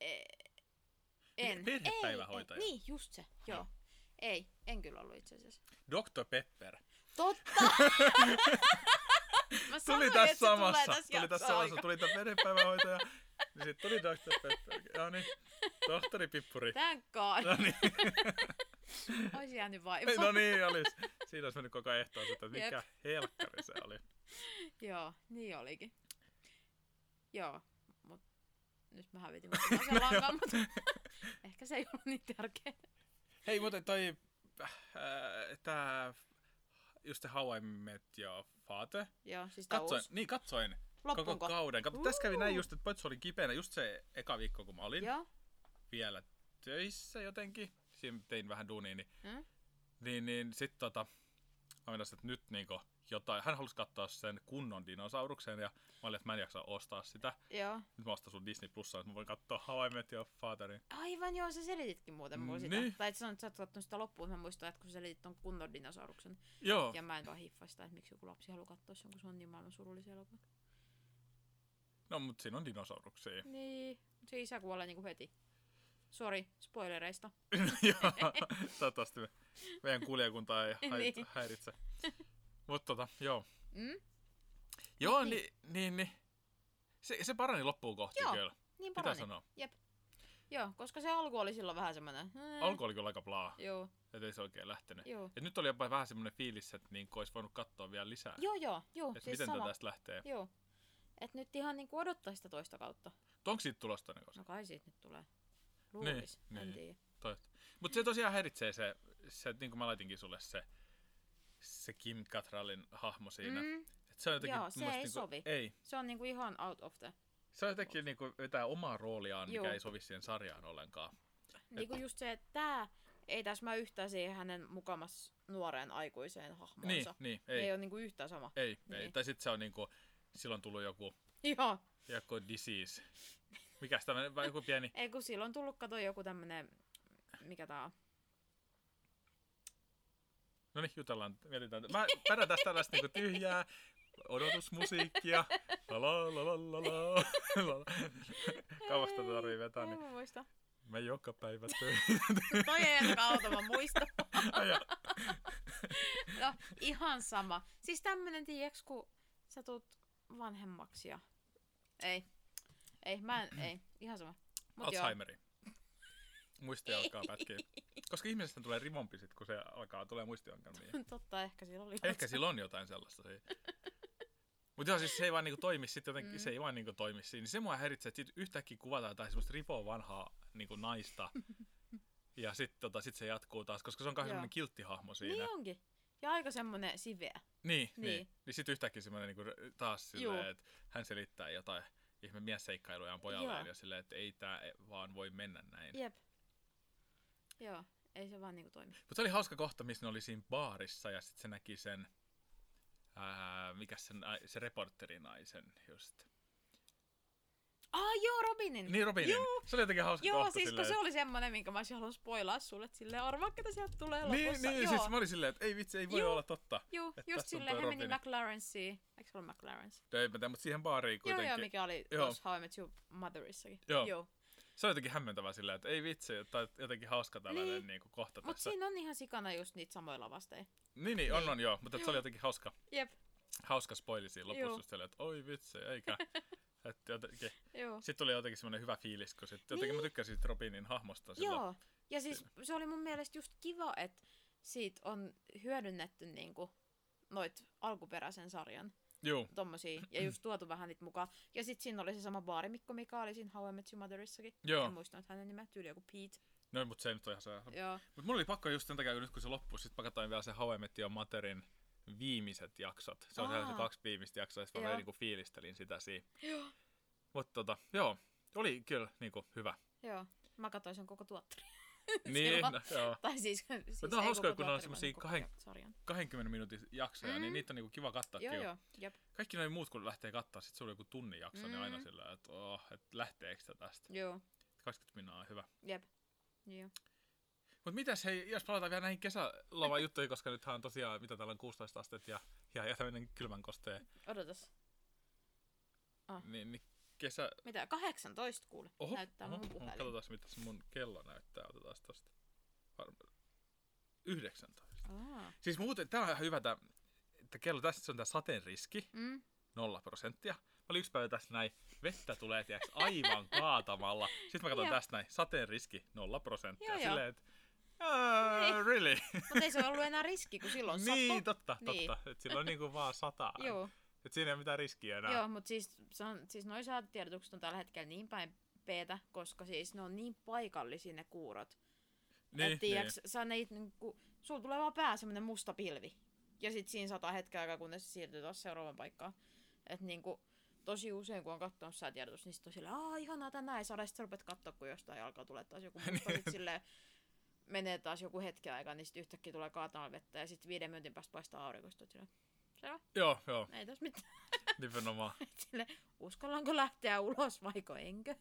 Ei... En. perhepäivähoitaja? Ei, ei, niin, just se. Joo. Ei, en kyllä ollut itse asiassa. Dr. Pepper. Totta! <laughs> Mä Tuli sanoin, tässä se tulee samassa. tässä tuli tässä samassa. Tuli tämä perhepäivähoitaja. niin sitten tuli Dr. Pepper. Joo niin. Tohtori Pippuri. Thank God. No niin. Olisi <laughs> jäänyt vaimo. no niin, olis. Siinä olisi mennyt koko ehtoon, että mikä Jep. helkkari se oli. Joo, niin olikin. Joo, mut nyt mä hävitin mun sen <laughs> langan, mutta ehkä se ei ollut niin tärkeä. Hei, muuten toi, äh, tää, just se How I Met Your Father. Joo, siis Katsoin, uusi. niin katsoin koko Loppuunko? kauden. Kato, tässä kävi näin just, että Pots oli kipeänä just se eka viikko, kun mä olin Joo. vielä töissä jotenkin. Siinä tein vähän duunia, niin, Mm? niin, niin sit tota, mä että nyt niinku jotain. Hän halusi katsoa sen kunnon dinosauruksen ja mä olin, että mä en jaksa ostaa sitä. Joo. Nyt mä ostan sun Disney Plussa, että mä voin katsoa How I Met Your Fatherin. Aivan joo, sä selititkin muuten mulle sitä. Niin. Tai et sanoit, että sä oot kattonut sitä loppuun, mä muistan, että kun sä selitit ton kunnon dinosauruksen. Joo, Ja mä en vaan hiffaa sitä, että miksi joku lapsi haluaa katsoa sen, kun se on niin maailman surullisia elokuva. no mut siinä on dinosauruksia. Niin. Se isä kuolee niinku heti. Sori, spoilereista. <laughs> Joo, toivottavasti me, meidän kuulijakunta ei <laughs> Niin. häiritse. Mutta tota, joo. Mm? Joo, Niin. niin, niin, niin. Se, se parani loppuun kohti Joo, kyllä. Niin Pitää parani. sanoa. Jep. Joo, koska se alku oli silloin vähän semmonen... "Ää." Alku oli kyllä aika plaa, Joo, ettei se oikein lähtenyt. joo. Et nyt oli jopa vähän semmoinen fiilis, että niin olisi voinut katsoa vielä lisää. Joo, joo, joo. että Siis miten sama. tästä lähtee. Joo. Et nyt ihan niinku odottaa sitä toista kautta. Onko siitä tulosta ne koska? No kai siitä nyt tulee. Luulis, Niin, en niin. tiedä. Mutta se tosiaan häiritsee se, se niin kuin mä laitinkin sulle se, se Kim Cattrallin hahmo siinä. Mm, Et se on jotenkin, Joo, se ei niinku, sovi. Ei. se on niinku ihan out of the... Se on jotenkin niinku vetää omaa rooliaan, mikä Joo. ei sovi siihen sarjaan ollenkaan. Niinku just se, että tää ei täsmää yhtään siihen hänen mukamas nuoreen aikuiseen Niin, hahmoonsa. niin, Ei, ei. ei ole niinku yhtään sama. Ei, ei. Niin. Tai sitten se on niinku, silloin tullut joku Joo, Joku disease. Mikäs tämmönen, vai joku pieni... Ei kun silloin tullut, kato joku tämmönen, mikä tää on? No niin, jutellaan, mietitään. Mä pärjään tästä tällaista niinku tyhjää odotusmusiikkia. La la la la la la. la. Kauas tätä tarvii vetää, niin mä muista. mä joka päivä töihin. Toi ei ainakaan auta, mä muistan. No, ihan sama. Siis tämmönen, tiiäks, kun sä tuut vanhemmaksi ja... Ei. Ei, mä en, ei. Ihan sama. Mut joo. Muisti alkaa pätkiä. Koska ihmisestä tulee rivompi sit, kun se alkaa tulee muistiongelmia. <laughs> Totta, ehkä sillä oli. Ehkä sillä on jotain sellaista. Se. <laughs> Mutta joo, siis se ei vaan niinku toimi sit jotenkin, mm. se ei vaan niinku toimi siinä. Niin se mua häiritsee, että sit yhtäkkiä kuvataan jotain semmoista ripoa vanhaa niinku naista. <laughs> ja sitten tota, sit se jatkuu taas, koska se on Joo. semmoinen kilttihahmo siinä. Niin onkin. Ja aika semmonen siveä. Niin, niin. Niin. niin. sitten yhtäkkiä semmoinen niinku taas silleen, että hän selittää jotain ihme miesseikkailuja pojalleen Joo. ja silleen, että ei tää vaan voi mennä näin. Jep. Joo, ei se vaan niinku toimi. Mutta se oli hauska kohta, missä ne oli siinä baarissa ja sitten se näki sen, ää, mikä sen, se reporterinaisen just. Ah joo, Robinin! Niin Robinin. Joo, Se oli jotenkin hauska joo kohta siis kun silleen, se oli semmonen, minkä mä olisin halunnut spoilaa sulle, että silleen arvaa, ketä sieltä tulee Niin, lopussa. niin joo. siis mä olin silleen, että ei vitsi, ei voi Joo. olla totta. Joo, just silleen he meni. McLarensiin. Eikö se ollut McLarens? Ei mä tiedä, mutta siihen baariin Joo, kuitenkin. joo, mikä oli Joo. tuossa How I Met Your Motherissakin. Joo. joo. Se oli jotenkin hämmentävää silleen, että ei vitsi, tai jotenkin hauska tällainen Niin. niin. kohta Mut tässä. siinä on ihan sikana just niitä samoja lavasteja. Niin, niin, on, Niin. on joo, mutta se oli jotenkin hauska, Jep, hauska spoili siinä lopussa, just että oi vitsi, eikä. <laughs> että jotenkin. joo. Sitten tuli jotenkin semmoinen hyvä fiilis, kun sit, jotenkin Niin. mä tykkäsin siitä Robinin hahmosta silloin. Joo, ja siis se oli mun mielestä just kiva, että siitä on hyödynnetty niinku noit alkuperäisen sarjan Joo, tommosia, ja just tuotu vähän niitä mukaan. Ja sit siinä oli se sama baarimikko, mikä oli siinä How I Met Your Motherissakin. Joo. En muistanut hänen nimeä, tyyli joku Pete. no mutta se ei nyt ole ihan se. Joo. Mutta mulla oli pakko just sen takia, kun nyt kun se loppui, sit mä katsoin vielä se How I Met Your Motherin viimeiset jaksot. Se on Aa. se kaksi viimeistä jaksoa, ja mä niinku fiilistelin sitä siinä. Joo. Mutta tota, joo, oli kyllä niinku hyvä. Joo. Mä katsoin sen koko tuottari. <laughs> niin, no, joo. Tai siis, siis Mutta on hauskaa, kun ne on sarjan. 20 minuutin jaksoja, mm. niin Mm. niitä on niinku kiva katsoa. Joo, joo. Jep. Kaikki noin muut, kun lähtee katsoa, sit se oli joku tunnin jakso, mm. niin aina Mm. sillä, että oh, et lähteekö tästä. Joo. 20 minuuttia on hyvä. Jep. Joo. Mutta mitäs hei, jos palataan vielä näihin kesäloman <laughs> juttuihin, koska nythän on tosiaan, mitä täällä on 16 astetta ja, ja, ja tämmöinen kylmän kosteen, Odotas. Ah. niin, niin kesä... Mitä? 18 kuule. Oho, Näyttää oho, mun puhelin. katsotaan mitä se mun kello näyttää, otetaan tosta. Varmaan 19. Aa. Siis muuten, tää on ihan hyvä, että kello tässä on tää sateen riski, Mm. nolla prosenttia. Mä olin yksi päivä tässä näin, vettä tulee tiiäks, aivan kaatamalla. Sitten mä katson tästä näin, sateen riski nolla prosenttia. Joo. Silleen, että uh, Niin. really? Mutta ei se ollut enää riski, kun silloin niin, sattui. totta, Niin. totta. Et silloin niinku vaan sataa. Joo, Et siinä ei ole mitään riskiä enää. joo mutta siis, se on, siis noi säätiedotukset on tällä hetkellä niin päin peetä, koska siis ne on niin paikallisia ne kuurot. niin, et tiiäks, sä neit, niinku, sulla tulee vaan pää semmonen musta pilvi. Ja sit siinä sataa hetken aikaa, kunnes se siirtyy taas seuraavaan paikkaan. Et niinku, tosi usein, kun on katsonut säätiedotus, niin sit on silleen, aah, ihanaa tänään ei saada, ja sit sä rupeat kattoo, kun jostain alkaa tulee taas joku <laughs> musta, sit silleen, menee taas joku hetki aikaa, niin sit yhtäkkiä tulee kaatamaan vettä, ja sit viiden minuutin päästä paistaa aurinkosta, silleen, selvä, Joo, joo, ei tässä mitään. nimenomaan. <laughs> Sille, uskallanko lähteä ulos vaiko enkö?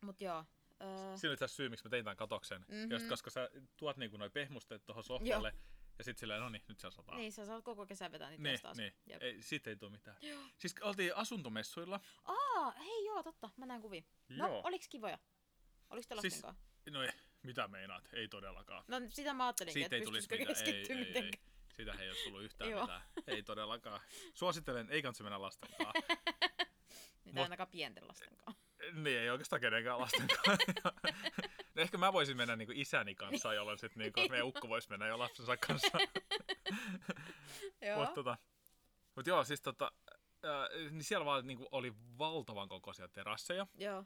Mut joo. Öö, Siinä oli tässä syy, miksi mä tein tämän katoksen. Mhm. Mm-hmm. Just koska sä tuot niinku noi pehmusteet tuohon sohvalle, ja sit silleen, no niin, nyt se sataa. niin, sä saat koko kesän vetää niitä niin, taas. niin. Jep. Ei, siitä ei tule mitään. Siis oltiin asuntomessuilla. Aa, hei joo, totta. Mä näen kuvia. No, Joo. oliks kivoja? Oliks te Siis-? No ei, mitä meinaat? Ei todellakaan. No sitä mä ajattelinkin, Siitä että ei tulisi mitään. Ei, ei, ei. Siitä ei olisi tullut yhtään mitään. Ei todellakaan. Suosittelen, ei kannata mennä lasten kanssa. <laughs> Niitä Mut- ainakaan pienten lasten kanssa. niin, ei oikeastaan kenenkään lasten kanssa. <laughs> no, ehkä mä voisin mennä niinku isäni kanssa, jolloin sit niinku, meidän ukko voisi mennä jo lapsensa kanssa. <laughs> Joo. Mutta tota, mut joo, siis tota, ää, niin siellä vaan niinku oli valtavan kokoisia terasseja. Joo.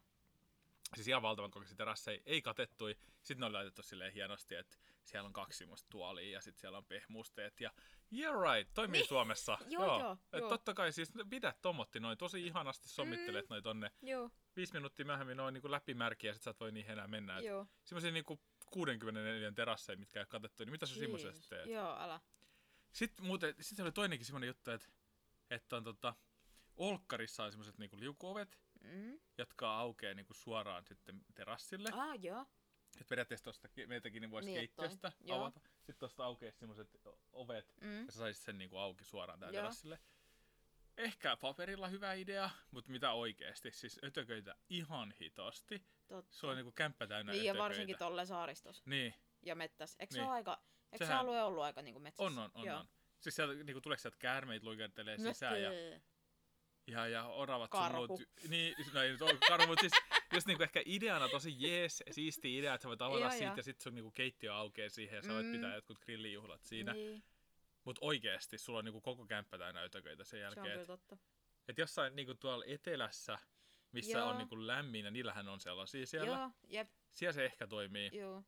Siis ihan valtavan kokoisia terasseja, ei katettui. Sitten ne oli laitettu silleen hienosti, että siellä on kaksi semmoista tuolia ja sitten siellä on pehmusteet ja yeah right, toimii Niin. Suomessa. <laughs> Joo, joo, Et joo. Totta kai siis pidä tommotti noin, tosi ihanasti sommittelet mm. noin tonne. Joo. Viisi minuuttia myöhemmin noin niinku läpimärkiä ja sit sä et voi niihin enää mennä. Joo. Semmoisia niinku 64 terasseja, mitkä ei ole katettu, niin mitä sä semmoisesta teet? Joo, älä. Sitten muuten, sitten oli toinenkin semmoinen juttu, että, että on tota, Olkkarissa on semmoiset niinku liukuovet, Mm. jotka aukeaa niinku suoraan sitten terassille. Ah, joo. Et periaatteessa tuosta meiltäkin niin voisi Niin, et toi. keittiöstä Joo. avata. Sitten tuosta aukeaa semmoiset ovet, Mm. ja sä saisit sen niinku auki suoraan Joo. terassille. Ehkä paperilla hyvä idea, mutta mitä oikeesti? Siis ötököitä ihan hitosti. Totta. Sulla on niinku kämppä täynnä niin, ja ötököitä. varsinkin tolle saaristossa Niin, ja mettässä. Eikö Niin. se aika, eikö se Sehän- alue ollut aika niinku metsässä? on, on, on, Joo. on. Siis sieltä niinku tuleeko sieltä käärmeitä luikertelee sisään ja, Ja, ja oravat sun Karhu. muut. Niin, <laughs> no ei nyt ole karhu, mutta siis just niinku ehkä ideana tosi jees, siisti idea, että sä voit avata siitä ja sit sun niinku keittiö aukeaa siihen ja sä voit Mm. pitää jotkut grillijuhlat siinä. Niin, Mutta oikeesti sulla on niinku koko kämppä täynnä ötököitä sen se on jälkeen. kyllä totta. et jossain niinku tuolla etelässä, missä Joo. on niinku lämmin ja niillähän on sellaisia siellä. Joo, jep, Siellä se ehkä toimii. joo.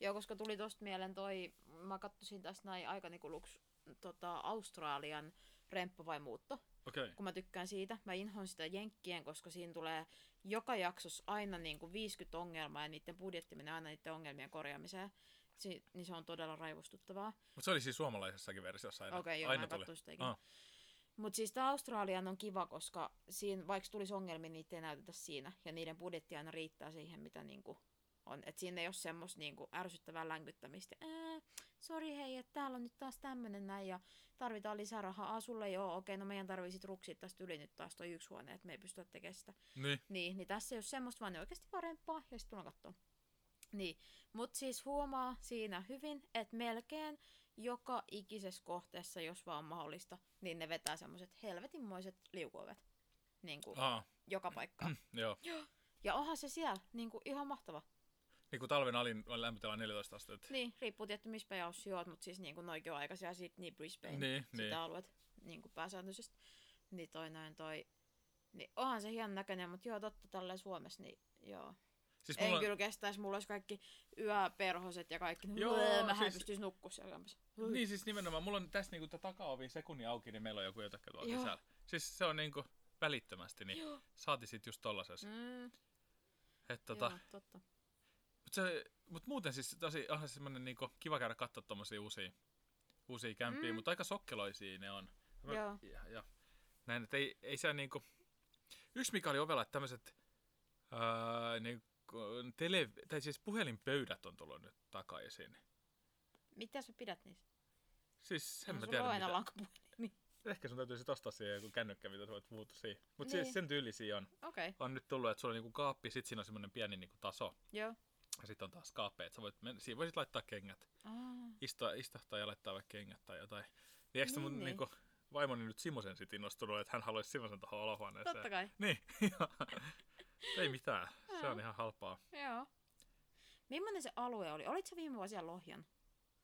Joo, koska tuli tosta mieleen toi, mä katsosin tästä näin aika niinku luks, tota, Australian remppa vai muutto. Okay. kun mä tykkään siitä. Mä inhoan sitä jenkkien, koska siinä tulee joka jaksossa aina niinku 50 ongelmaa ja niiden budjetti menee aina niiden ongelmien korjaamiseen. Si- niin se on todella raivostuttavaa. Mutta se oli siis suomalaisessakin versiossa aina. Okei, joo, aina mä tuli. sitä ikinä. Ah. Mutta siis tää Australian on kiva, koska siinä, vaikka tulisi ongelmia, niitä ei näytetä siinä. Ja niiden budjetti aina riittää siihen, mitä niinku on. Et siinä ei ole semmoista niinku ärsyttävää länkyttämistä. Ää, sori hei, että täällä on nyt taas tämmönen näin ja tarvitaan lisää rahaa. Ah, sulle joo, okei, no meidän tarvii ruksia tästä yli nyt taas toi yksi huone, että me ei pystytä tekemään sitä. Niin. Niin, niin tässä ei ole semmoista, vaan ne oikeasti parempaa ja sitten tullaan katsoa. Niin, mutta siis huomaa siinä hyvin, että melkein joka ikisessä kohteessa, jos vaan on mahdollista, niin ne vetää semmoiset helvetinmoiset liukuovet. Niin kuin Ah, joka paikkaan. <clears throat> joo. Ja onhan se siellä niin kuin ihan mahtava. Niin kuin talven alin lämpötila 14 astetta. Niin, riippuu tietty missä päin juot, mutta siis niin kuin noikin on aikaisia sit niin Brisbane, Niin, sitä niin. alueet niin kuin pääsääntöisesti. Niin toi noin toi. Niin onhan se hienon näköinen, mutta joo totta tälleen Suomessa, niin joo. Siis En mulla, kyllä kestäisi, mulla olisi kaikki yöperhoset ja kaikki. Niin Joo, Joo, mä siis- pystyisi nukkua siellä kämpässä. niin siis nimenomaan, mulla on tässä niinku takaovi sekunnin auki, niin meillä on joku jotakin tuolla Joo. sisällä. Siis se on niinku välittömästi, niin Joo. saati sit just tollasessa. Mm, Et tota, Joo, totta. Mut, se, mut muuten siis tosi, onhan se semmonen niinku kiva käydä katsoa tommosia uusia, uusia kämpiä, Mm. mutta aika sokkeloisia ne on. Mä- Joo. Ja, ja näin, että ei, ei se niinku... Yksi mikä oli ovella, että tämmöiset ää, niinku, tele, tai siis puhelinpöydät on tullut nyt takaisin. Mitä sä pidät niistä? Siis en Onhan mä sulla tiedä on aina mitä. lankapuhelin. Ehkä sun täytyy sit ostaa siihen joku kännykkä, mitä sä voit muuta siihen. Mut Niin. siis sen tyylisiä on. Okay. On nyt tullut, että sulla on niinku kaappi, sit siinä on semmonen pieni niinku taso. joo. Ja sit on taas kaappeja, että sä voit, men- siihen voisit laittaa kengät. Aa, Istua, istahtaa ja laittaa vaikka kengät tai jotain. Niin eikö Niin, mun niin. niinku, vaimoni nyt Simosen sit innostunut, että hän haluaisi Simosen tuohon olohuoneeseen. totta kai. <laughs> Niin, ei mitään. Se on ihan halpaa. Joo. Millainen se alue oli? Olitko viime vuosi siellä Lohjan?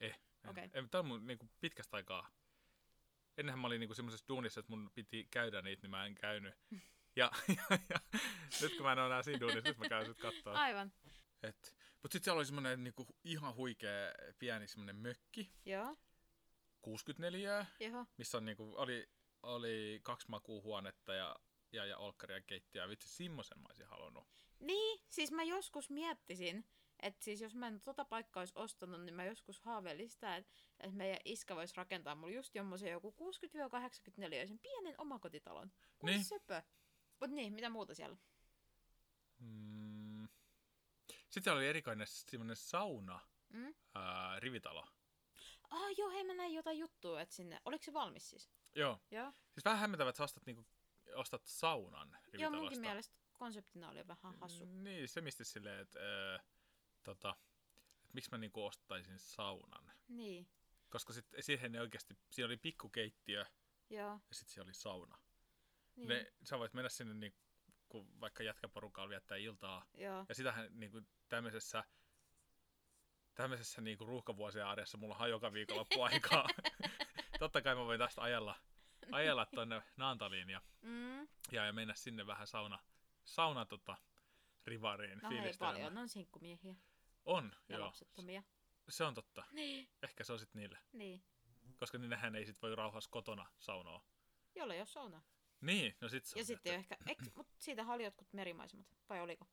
Eh, en, Okei. en, tää on mun niinku pitkästä aikaa. Ennenhän mä olin niinku semmoisessa duunissa, että mun piti käydä niitä, niin mä en käynyt. <laughs> Ja, ja, ja nyt kun mä en ole enää siinä duunissa, nyt mä käyn sit kattoo. Aivan. Et, mut sit siellä oli semmonen niinku ihan huikea pieni semmonen mökki, Joo, 64, joo. missä on niinku, oli, oli kaksi makuuhuonetta ja, ja, ja olkkari ja keittiö. Ja vitsi, semmosen mä olisin halunnut. Niin, siis mä joskus miettisin, että siis jos mä en tota paikkaa olisi ostanut, niin mä joskus haaveilin sitä, että, että meidän iskä voisi rakentaa mulle just jommoisen joku 60-84 sen pienen omakotitalon. Kuin Niin. niin. söpö. Mut niin, mitä muuta siellä? Mm. Sitten siellä oli erikoinen semmonen sauna, Mm? ää, rivitalo. Ah joo, hei mä näin jotain juttua, että sinne, oliko se valmis siis? Joo. Joo. Siis vähän hämmentävää, että sä ostat, niinku, ostat saunan Joo, rivitalosta. munkin mielestä konseptina oli vähän hassu. Niin, se misti silleen, että ää, tota, et miksi mä niinku ostaisin saunan. Niin, Koska sit, siihen ei oikeasti, siinä oli pikkukeittiö joo. ja sitten siellä oli sauna. Niin. Ne, sä voit mennä sinne niinku, vaikka jätkäporukalla viettää iltaa. Joo. Ja sitähän niinku, tämmöisessä tämmöisessä niinku ruuhkavuosien arjessa mulla on joka viikonloppu <laughs> aikaa. <laughs> Totta kai mä voin tästä ajella, ajella tonne Naantaliin ja, Mm. ja, ja mennä sinne vähän sauna, sauna tota, rivariin No hei, paljon on sinkkumiehiä On, ja joo. lapsettomia. Se on totta. Niin. Ehkä se on sit niille. Niin. Koska niinhän ei sit voi rauhassa kotona saunoa. Jolla ei ole sauna. Niin, no sit se Ja sitten ehkä, eikö, mut siitä oli jotkut merimaisemat, vai oliko?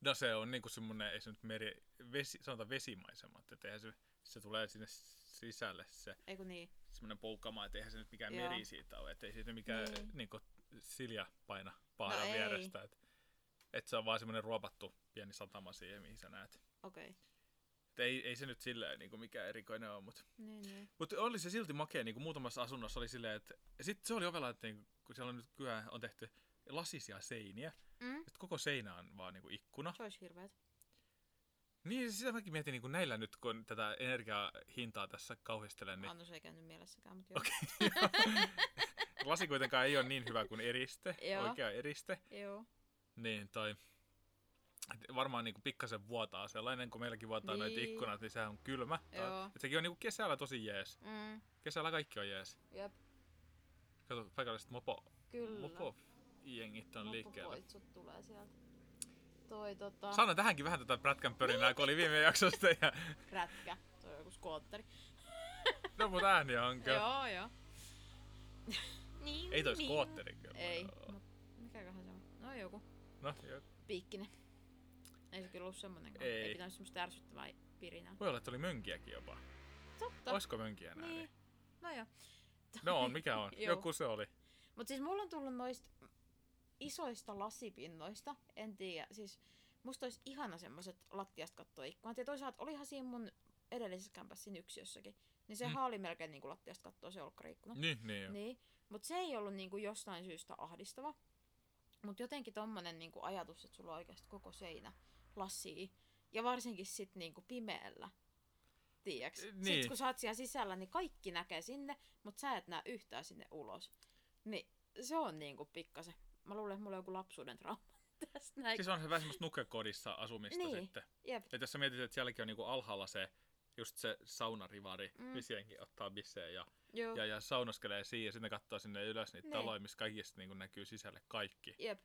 No se on niinku semmonen, ei se nyt meri, vesi, sanotaan vesimaisemat, että eihän se, se tulee sinne sisälle se Eiku niin? semmoinen poukama, että eihän se nyt mikään Joo. meri siitä ole, että ei siitä mikään Niin. niin. niinku, Silja paina paadan No vierestä. Että et se on vaan semmoinen ruopattu pieni satama siihen, mihin sä näet. Okei. Okay. Et ei, ei se nyt silleen niin kuin mikään erikoinen ole, mutta Niin, niin. Mut oli se silti makea, niin kuin muutamassa asunnossa oli silleen, että sit se oli ovella, että niin, kun siellä on nyt kyllä on tehty lasisia seiniä, Mm? että koko seinä on vaan niin kuin ikkuna. Se olisi hirveet. Niin, sitä mäkin mietin niin kuin näillä nyt, kun tätä energiahintaa tässä kauhistelen, niin Annus ei käynyt mielessäkään, mutta joo. Okei. <laughs> lasi kuitenkaan ei ole niin hyvä kuin eriste, Joo. oikea eriste. Joo. Niin toi, varmaan niinku pikkasen vuotaa sellainen, kun meilläkin vuotaa noita Niin. ikkunat, niin sehän on kylmä. Joo. Et sekin on niinku kesällä tosi jees. Mm. Kesällä kaikki on jees. Jep. Kato, paikalliset mopo, Kyllä. mopo jengit on liikkeellä. Tulee sieltä. Toi tota... Sano tähänkin vähän tätä prätkän pörinää, kun oli viime jaksosta. Ja... Rätkä. Toi on joku skootteri. No mut ääni on <laughs> kyllä. Joo, joo. niin, Ei toi niin. skootteri kyllä. Ei. Mikäköhän se on? No joku. No, joo. Piikkinen. Ei se kyllä ollut semmonen. Ei. Ei pitänyt semmoista ärsyttävää pirinää. Voi olla, että oli mönkiäkin jopa. Totta. Olisiko mönkiä enää? Niin. Niin. No joo. No on, mikä on? <laughs> Joku se oli. Mut siis mulla on tullut noista isoista lasipinnoista, en tiedä, siis musta olisi ihana semmoset lattiasta kattoa ikkunat. Ja toisaalta olihan siinä mun edellisessä kämpässä siinä yksiössäkin, niin se Mm. oli melkein niinku lattiasta kattoa se olkkariikkuna. Niin, niin. Niin, mutta se ei ollut niinku jostain syystä ahdistava. Mutta jotenkin tommonen niinku ajatus, että sulla on oikeasti koko seinä lasii. Ja varsinkin sit niinku pimeällä. Tiiäks? Niin. niin. Sit kun sä oot siellä sisällä, niin kaikki näkee sinne, mutta sä et näe yhtään sinne ulos. Niin se on niinku pikkasen. Mä luulen, että mulla on joku lapsuuden trauma <laughs> tästä näin. Siis on se vähän semmoista nukekodissa asumista Niin. sitten. Jep. Et jos sä mietit, että sielläkin on niinku alhaalla se, just se saunarivari, mm. Missä jengi ottaa bissejä ja, Joo. ja, ja saunoskelee siinä ja sitten katsoo sinne ylös niitä Niin. taloja, missä kaikista niinku näkyy sisälle kaikki. Jep.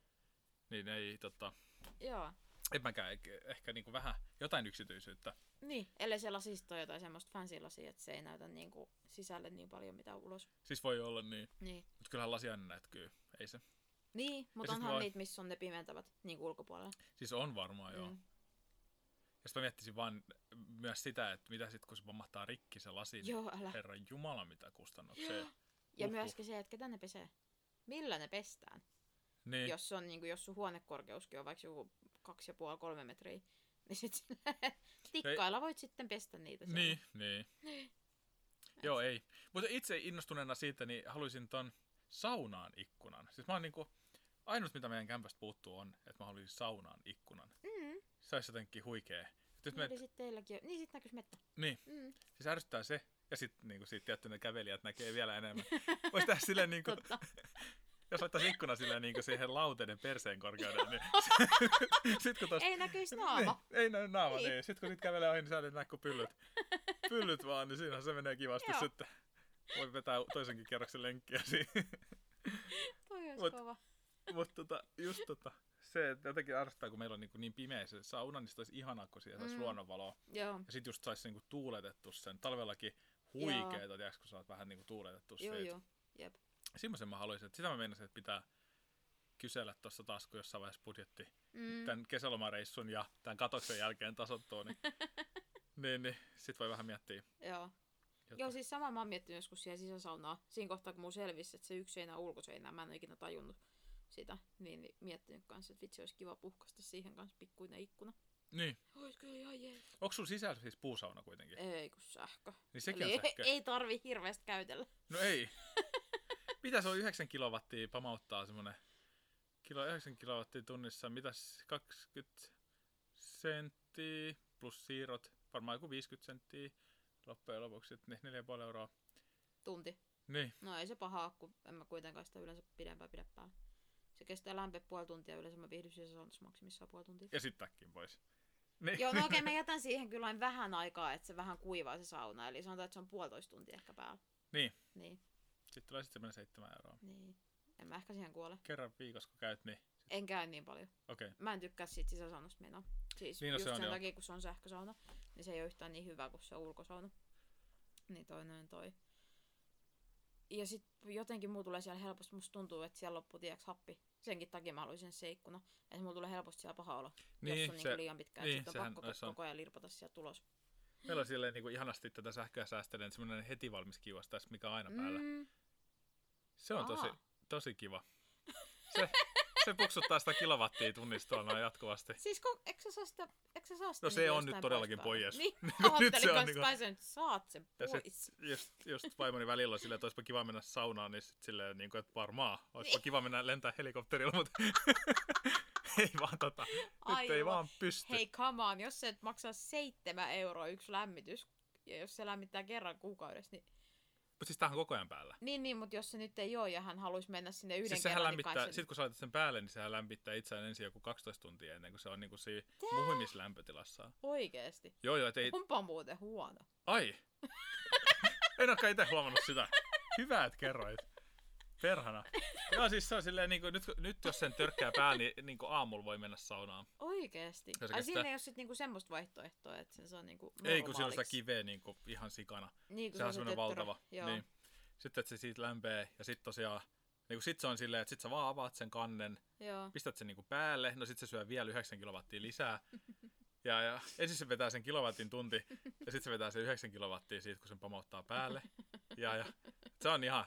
Niin ei tota, Joo. En mäkään ehkä, ehkä niinku vähän jotain yksityisyyttä. Niin, ellei se lasista ole jotain semmoista fancy lasia, että se ei näytä niinku sisälle niin paljon mitä ulos. Siis voi olla niin. Niin. Mutta kyllähän lasi aina. Ei se. Niin, mutta onhan voi- niitä, missä on ne pimentävät niin ulkopuolella. Siis on varmaan joo. Mm. Ja sitten mä miettisin vaan myös sitä, että mitä sitten kun se pamahtaa rikki se lasi, niin Joo, älä. herran jumala mitä kustannuksia. <gasps> Ja Uhuh. myöskin se, että ketä ne pesee. Millä ne pestään? Niin. Jos, on, niin kuin, jos sun huonekorkeuskin on vaikka joku kaksi ja puoli, kolme metriä, <laughs> niin sit tikkailla voit sitten pestä niitä. siellä. Niin, niin. Joo, ei. Mutta itse innostuneena siitä, niin haluaisin ton saunaan ikkunan. Siis mä oon niinku, ainut mitä meidän kämpästä puuttuu on, että mä haluaisin saunaan ikkunan. Mm. Se olisi jotenkin huikee. Nyt Niin, me, sit teilläkin, niin sit näkyis mettä. niin, Mm. siis ärsyttää se. Ja sitten niinku siitä tietty ne kävelijät näkee vielä enemmän. Voisi tehdä silleen niinku, <laughs> Totta. Jos laittaisi ikkuna silleen niinku siihen lauteiden perseen korkeudelle, niin <laughs> sit kun tosta, Ei näkyis naama. Niin, ei näy naama, niin. Niin. niin. Sitten kun sit kävelee ohi, niin sä et näe kuin pyllyt. <laughs> Pyllyt vaan, niin siinä se menee kivasti Joo. sitten. Voi vetää toisenkin kerroksen lenkkiä siinä. <laughs> Toi ois Mut- kova. Mutta tota, just tota, se, että jotenkin arvostaa, kun meillä on niin, niin pimeä se sauna, niin se olisi ihanaa, kun siellä saisi Mm. luonnonvaloa. Joo. Ja sit just saisi niinku tuuletettu sen. Talvellakin huikeeta, tiedätkö, kun saat vähän niinku tuuletettu Joo, siitä. joo. Jep. Semmoisen mä haluaisin, että sitä mä meinasin, että pitää kysellä tuossa taas, kun jossain vaiheessa budjetti Mm. tämän kesälomareissun ja tämän katoksen jälkeen tasottuu, niin, <laughs> niin, niin sit voi vähän miettiä. Joo. Joo, siis sama mä oon miettinyt joskus siellä sisäsaunaa. Siinä kohtaa, kun mun selvisi, että se yksi seinä on ulkoseinä, mä en ole ikinä tajunnut sitä. Niin, niin miettinyt kanssa, että vitsi olisi kiva puhkasta siihen kanssa pikkuinen ikkuna. Niin. Ois kyllä ihan jees. Onko sulla sisällä siis puusauna kuitenkin? Ei kun sähkö. Niin sekin Eli on sähkö. ei tarvi hirveästi käytellä. No ei. <laughs> Mitä se on 9 kilowattia pamauttaa semmonen kilo 9 kilowattia tunnissa, mitäs 20 senttiä plus siirrot, varmaan joku 50 senttiä loppujen lopuksi, niin 4,5 euroa. Tunti. Niin, No ei se pahaa, kun en mä kuitenkaan sitä yleensä pidempään pidä päällä. Se kestää lämpöä puoli tuntia, yleensä mä viihdyn sisäsaunassa maksimissaan puoli tuntia. ja sittäkin pois. Niin. Joo, no okei, <laughs> mä jätän siihen kyllä aina vähän aikaa, että se vähän kuivaa se sauna. Eli sanotaan, että se on puolitoista tuntia ehkä päällä. niin. Niin, Sitten tulee sitten semmoinen 7 euroa. niin. En mä ehkä siihen kuole. Kerran viikossa kun käyt, niin En käy niin paljon. okei. Okay. Mä en tykkää siitä sisäsaunasta menoa. Siis Niin, no just se on, sen joo. takia, kun se on sähkösauna, niin se ei ole yhtään niin hyvä kuin se ulkosauna. Niin toi noin toi. Ja sit jotenkin muu tulee siellä helposti, musta tuntuu, että siellä loppuu tiiäks happi. Senkin takia mä haluaisin se ikkuna. Että mulla tulee helposti siellä paha olo, Niin, jos on se, niinku liian pitkään. niin, Niin, sitten on pakko on. koko ajan lirpata sieltä ulos. Meillä on silleen niin kuin ihanasti tätä sähköä säästelen, että semmoinen heti valmis kiuas tässä, mikä on aina päällä. Mm, Se on tosi, tosi kiva. Se, se puksuttaa sitä kilowattia tunnista noin jatkuvasti. Siis kun, eikö saa sitä, eikö sä saa sitä No se niinku on nyt todellakin pois pois. <laughs> Niin, Nyt se on kai sä nyt saat sen Ja pois. sit just, just vaimoni välillä on silleen, että olisipa kiva mennä saunaan, niin sit silleen, niin kuin, että varmaan. Olisipa Niin. kiva mennä lentää helikopterilla, mutta <laughs> ei vaan tota, nyt ei Aivan. vaan pysty. Hei, come on, jos se et maksaa seitsemän euroa yksi lämmitys, ja jos se lämmittää kerran kuukaudessa, niin siis tämähän on koko ajan päällä. niin, niin mutta jos se nyt ei ole ja hän haluaisi mennä sinne yhden Siis kerran, lämmittää, niin kai se... sit kun sä laitat sen päälle, niin sehän lämmittää itseään ensin joku 12 tuntia ennen kuin se on niinku siinä muhimislämpötilassa. Oikeesti. Joo joo, ei... Onpa muuten huono. Ai! <laughs> en olekaan itse huomannut sitä. Hyvä, että kerroit. Perhana. Joo, siis se on silleen, niin kuin, nyt, nyt jos sen törkkää päällä, niin, niin kuin aamulla voi mennä saunaan. Oikeesti. Se Ai kestää- siinä ei ole sit niinku semmoista vaihtoehtoa, että sen saa niinku Ei, kun siinä on sitä normaaliksi. kiveä niin kuin ihan sikana. Niin, Se on se semmoinen valtava. Joo. Niin. Sitten, että se siitä lämpee, ja sitten tosiaan, niin kuin sit se on silleen, että sit sä vaan avaat sen kannen, Joo. pistät sen niinku päälle, no sit se syö vielä 9 kilowattia lisää. <laughs> Ja, ja ensin se vetää sen kilowattin tunti, ja sitten se vetää sen 9 kilowattia siitä, kun sen pamauttaa päälle. Ja, ja se on ihan,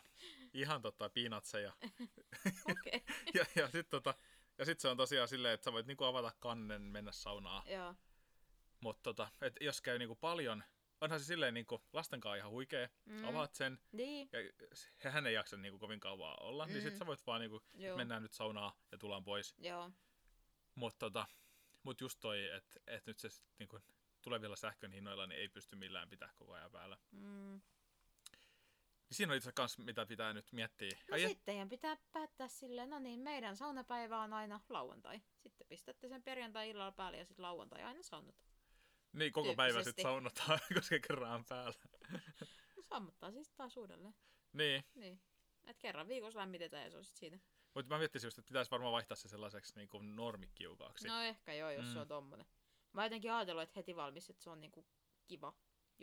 ihan tota, piinatseja. <laughs> <laughs> Ja, ja sitten tota, ja sit se on tosiaan silleen, että sä voit niinku avata kannen, mennä saunaan. Joo. Mutta tota, et jos käy niinku paljon, onhan se silleen niinku lasten kanssa ihan huikea, Mm. avaat sen, Niin. ja hän ei jaksa niinku kovin kauan olla, mm. niin sit Mm. sä voit vaan niinku, mennään nyt saunaan ja tullaan pois. Joo. Mutta tota, mut just toi, että et nyt se sit niinku tulevilla sähkön hinnoilla niin ei pysty millään pitää koko ajan päällä. Mm. Niin siinä on itse asiassa mitä pitää nyt miettiä. No Ai sitten teidän pitää päättää silleen, no niin, meidän saunapäivä on aina lauantai. Sitten pistätte sen perjantai-illalla päälle ja sitten lauantai aina saunataan. niin koko päivä sitten saunotaan, <laughs> koska kerran on päällä. No sammuttaa siis taas uudelleen. niin, Niin. Et kerran viikossa lämmitetään ja se on sit siinä. mutta mä miettisin just, että pitäisi varmaan vaihtaa se sellaiseksi niin kuin normikiukaaksi. No ehkä joo, jos mm. se on tommonen. Mä jotenkin ajatellut, että heti valmis, että se on niinku kiva.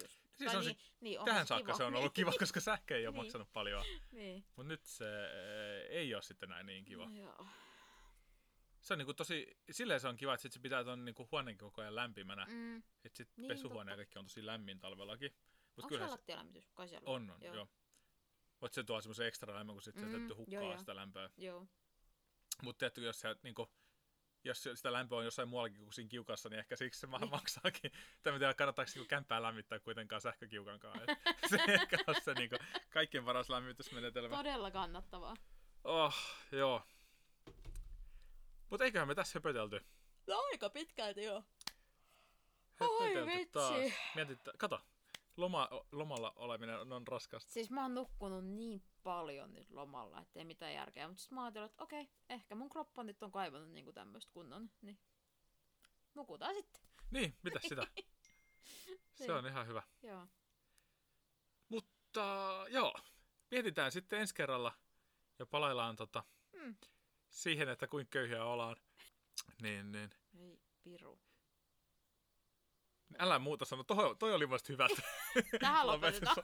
Just. Siis on se- niin, niin, on Tähän se saakka kiva. se on ollut kiva, koska sähkö ei ole <laughs> Niin. maksanut paljon. niin. Mutta nyt se eh, ei ole sitten näin niin kiva. No, joo. Se on niinku tosi, silleen se on kiva, että sit se pitää ton niinku huoneen koko ajan lämpimänä. Mm. Että sit Niin, pesuhuone ja kaikki on tosi lämmin talvellakin. Mut Onko se lattialämmitys? Kai siellä on, on, Joo. joo. Mutta se tuo semmoisen ekstra lämmön, kun sit se Mm, täytyy hukkaa joo, sitä lämpöä. Joo. Mutta tietty, jos, se, niinku, jos sitä lämpöä on jossain muuallakin kuin siinä kiukassa, niin ehkä siksi se vähän maksaakin. Tai en tiedä, kannattaako niinku kämppää lämmittää kuitenkaan sähkökiukan kanssa. Et <laughs> se ei ehkä ole se niinku, kaikkein paras lämmitysmenetelmä. Todella kannattavaa. Oh, joo. Mutta eiköhän me tässä höpötelty. No aika pitkälti joo. Oi vitsi. taas. Mietit, kato, loma, lomalla oleminen on, on raskasta. Siis mä oon nukkunut niin paljon nyt lomalla, ettei mitään järkeä. Mutta sitten mä ajattelin, että okei, ehkä mun kroppa nyt on kaivannut niinku tämmöistä kunnon. Niin nukutaan sitten. Niin, mitä sitä? <laughs> se Niin. on ihan hyvä. Joo. Mutta joo, mietitään sitten ensi kerralla ja palaillaan tota, Mm. siihen, että kuinka köyhiä ollaan. Niin, niin. Ei piru. Älä muuta sano, toi, toi oli vasta hyvä. <laughs> Tähän lopetetaan.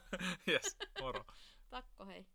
Yes, moro. <laughs> Takko hei.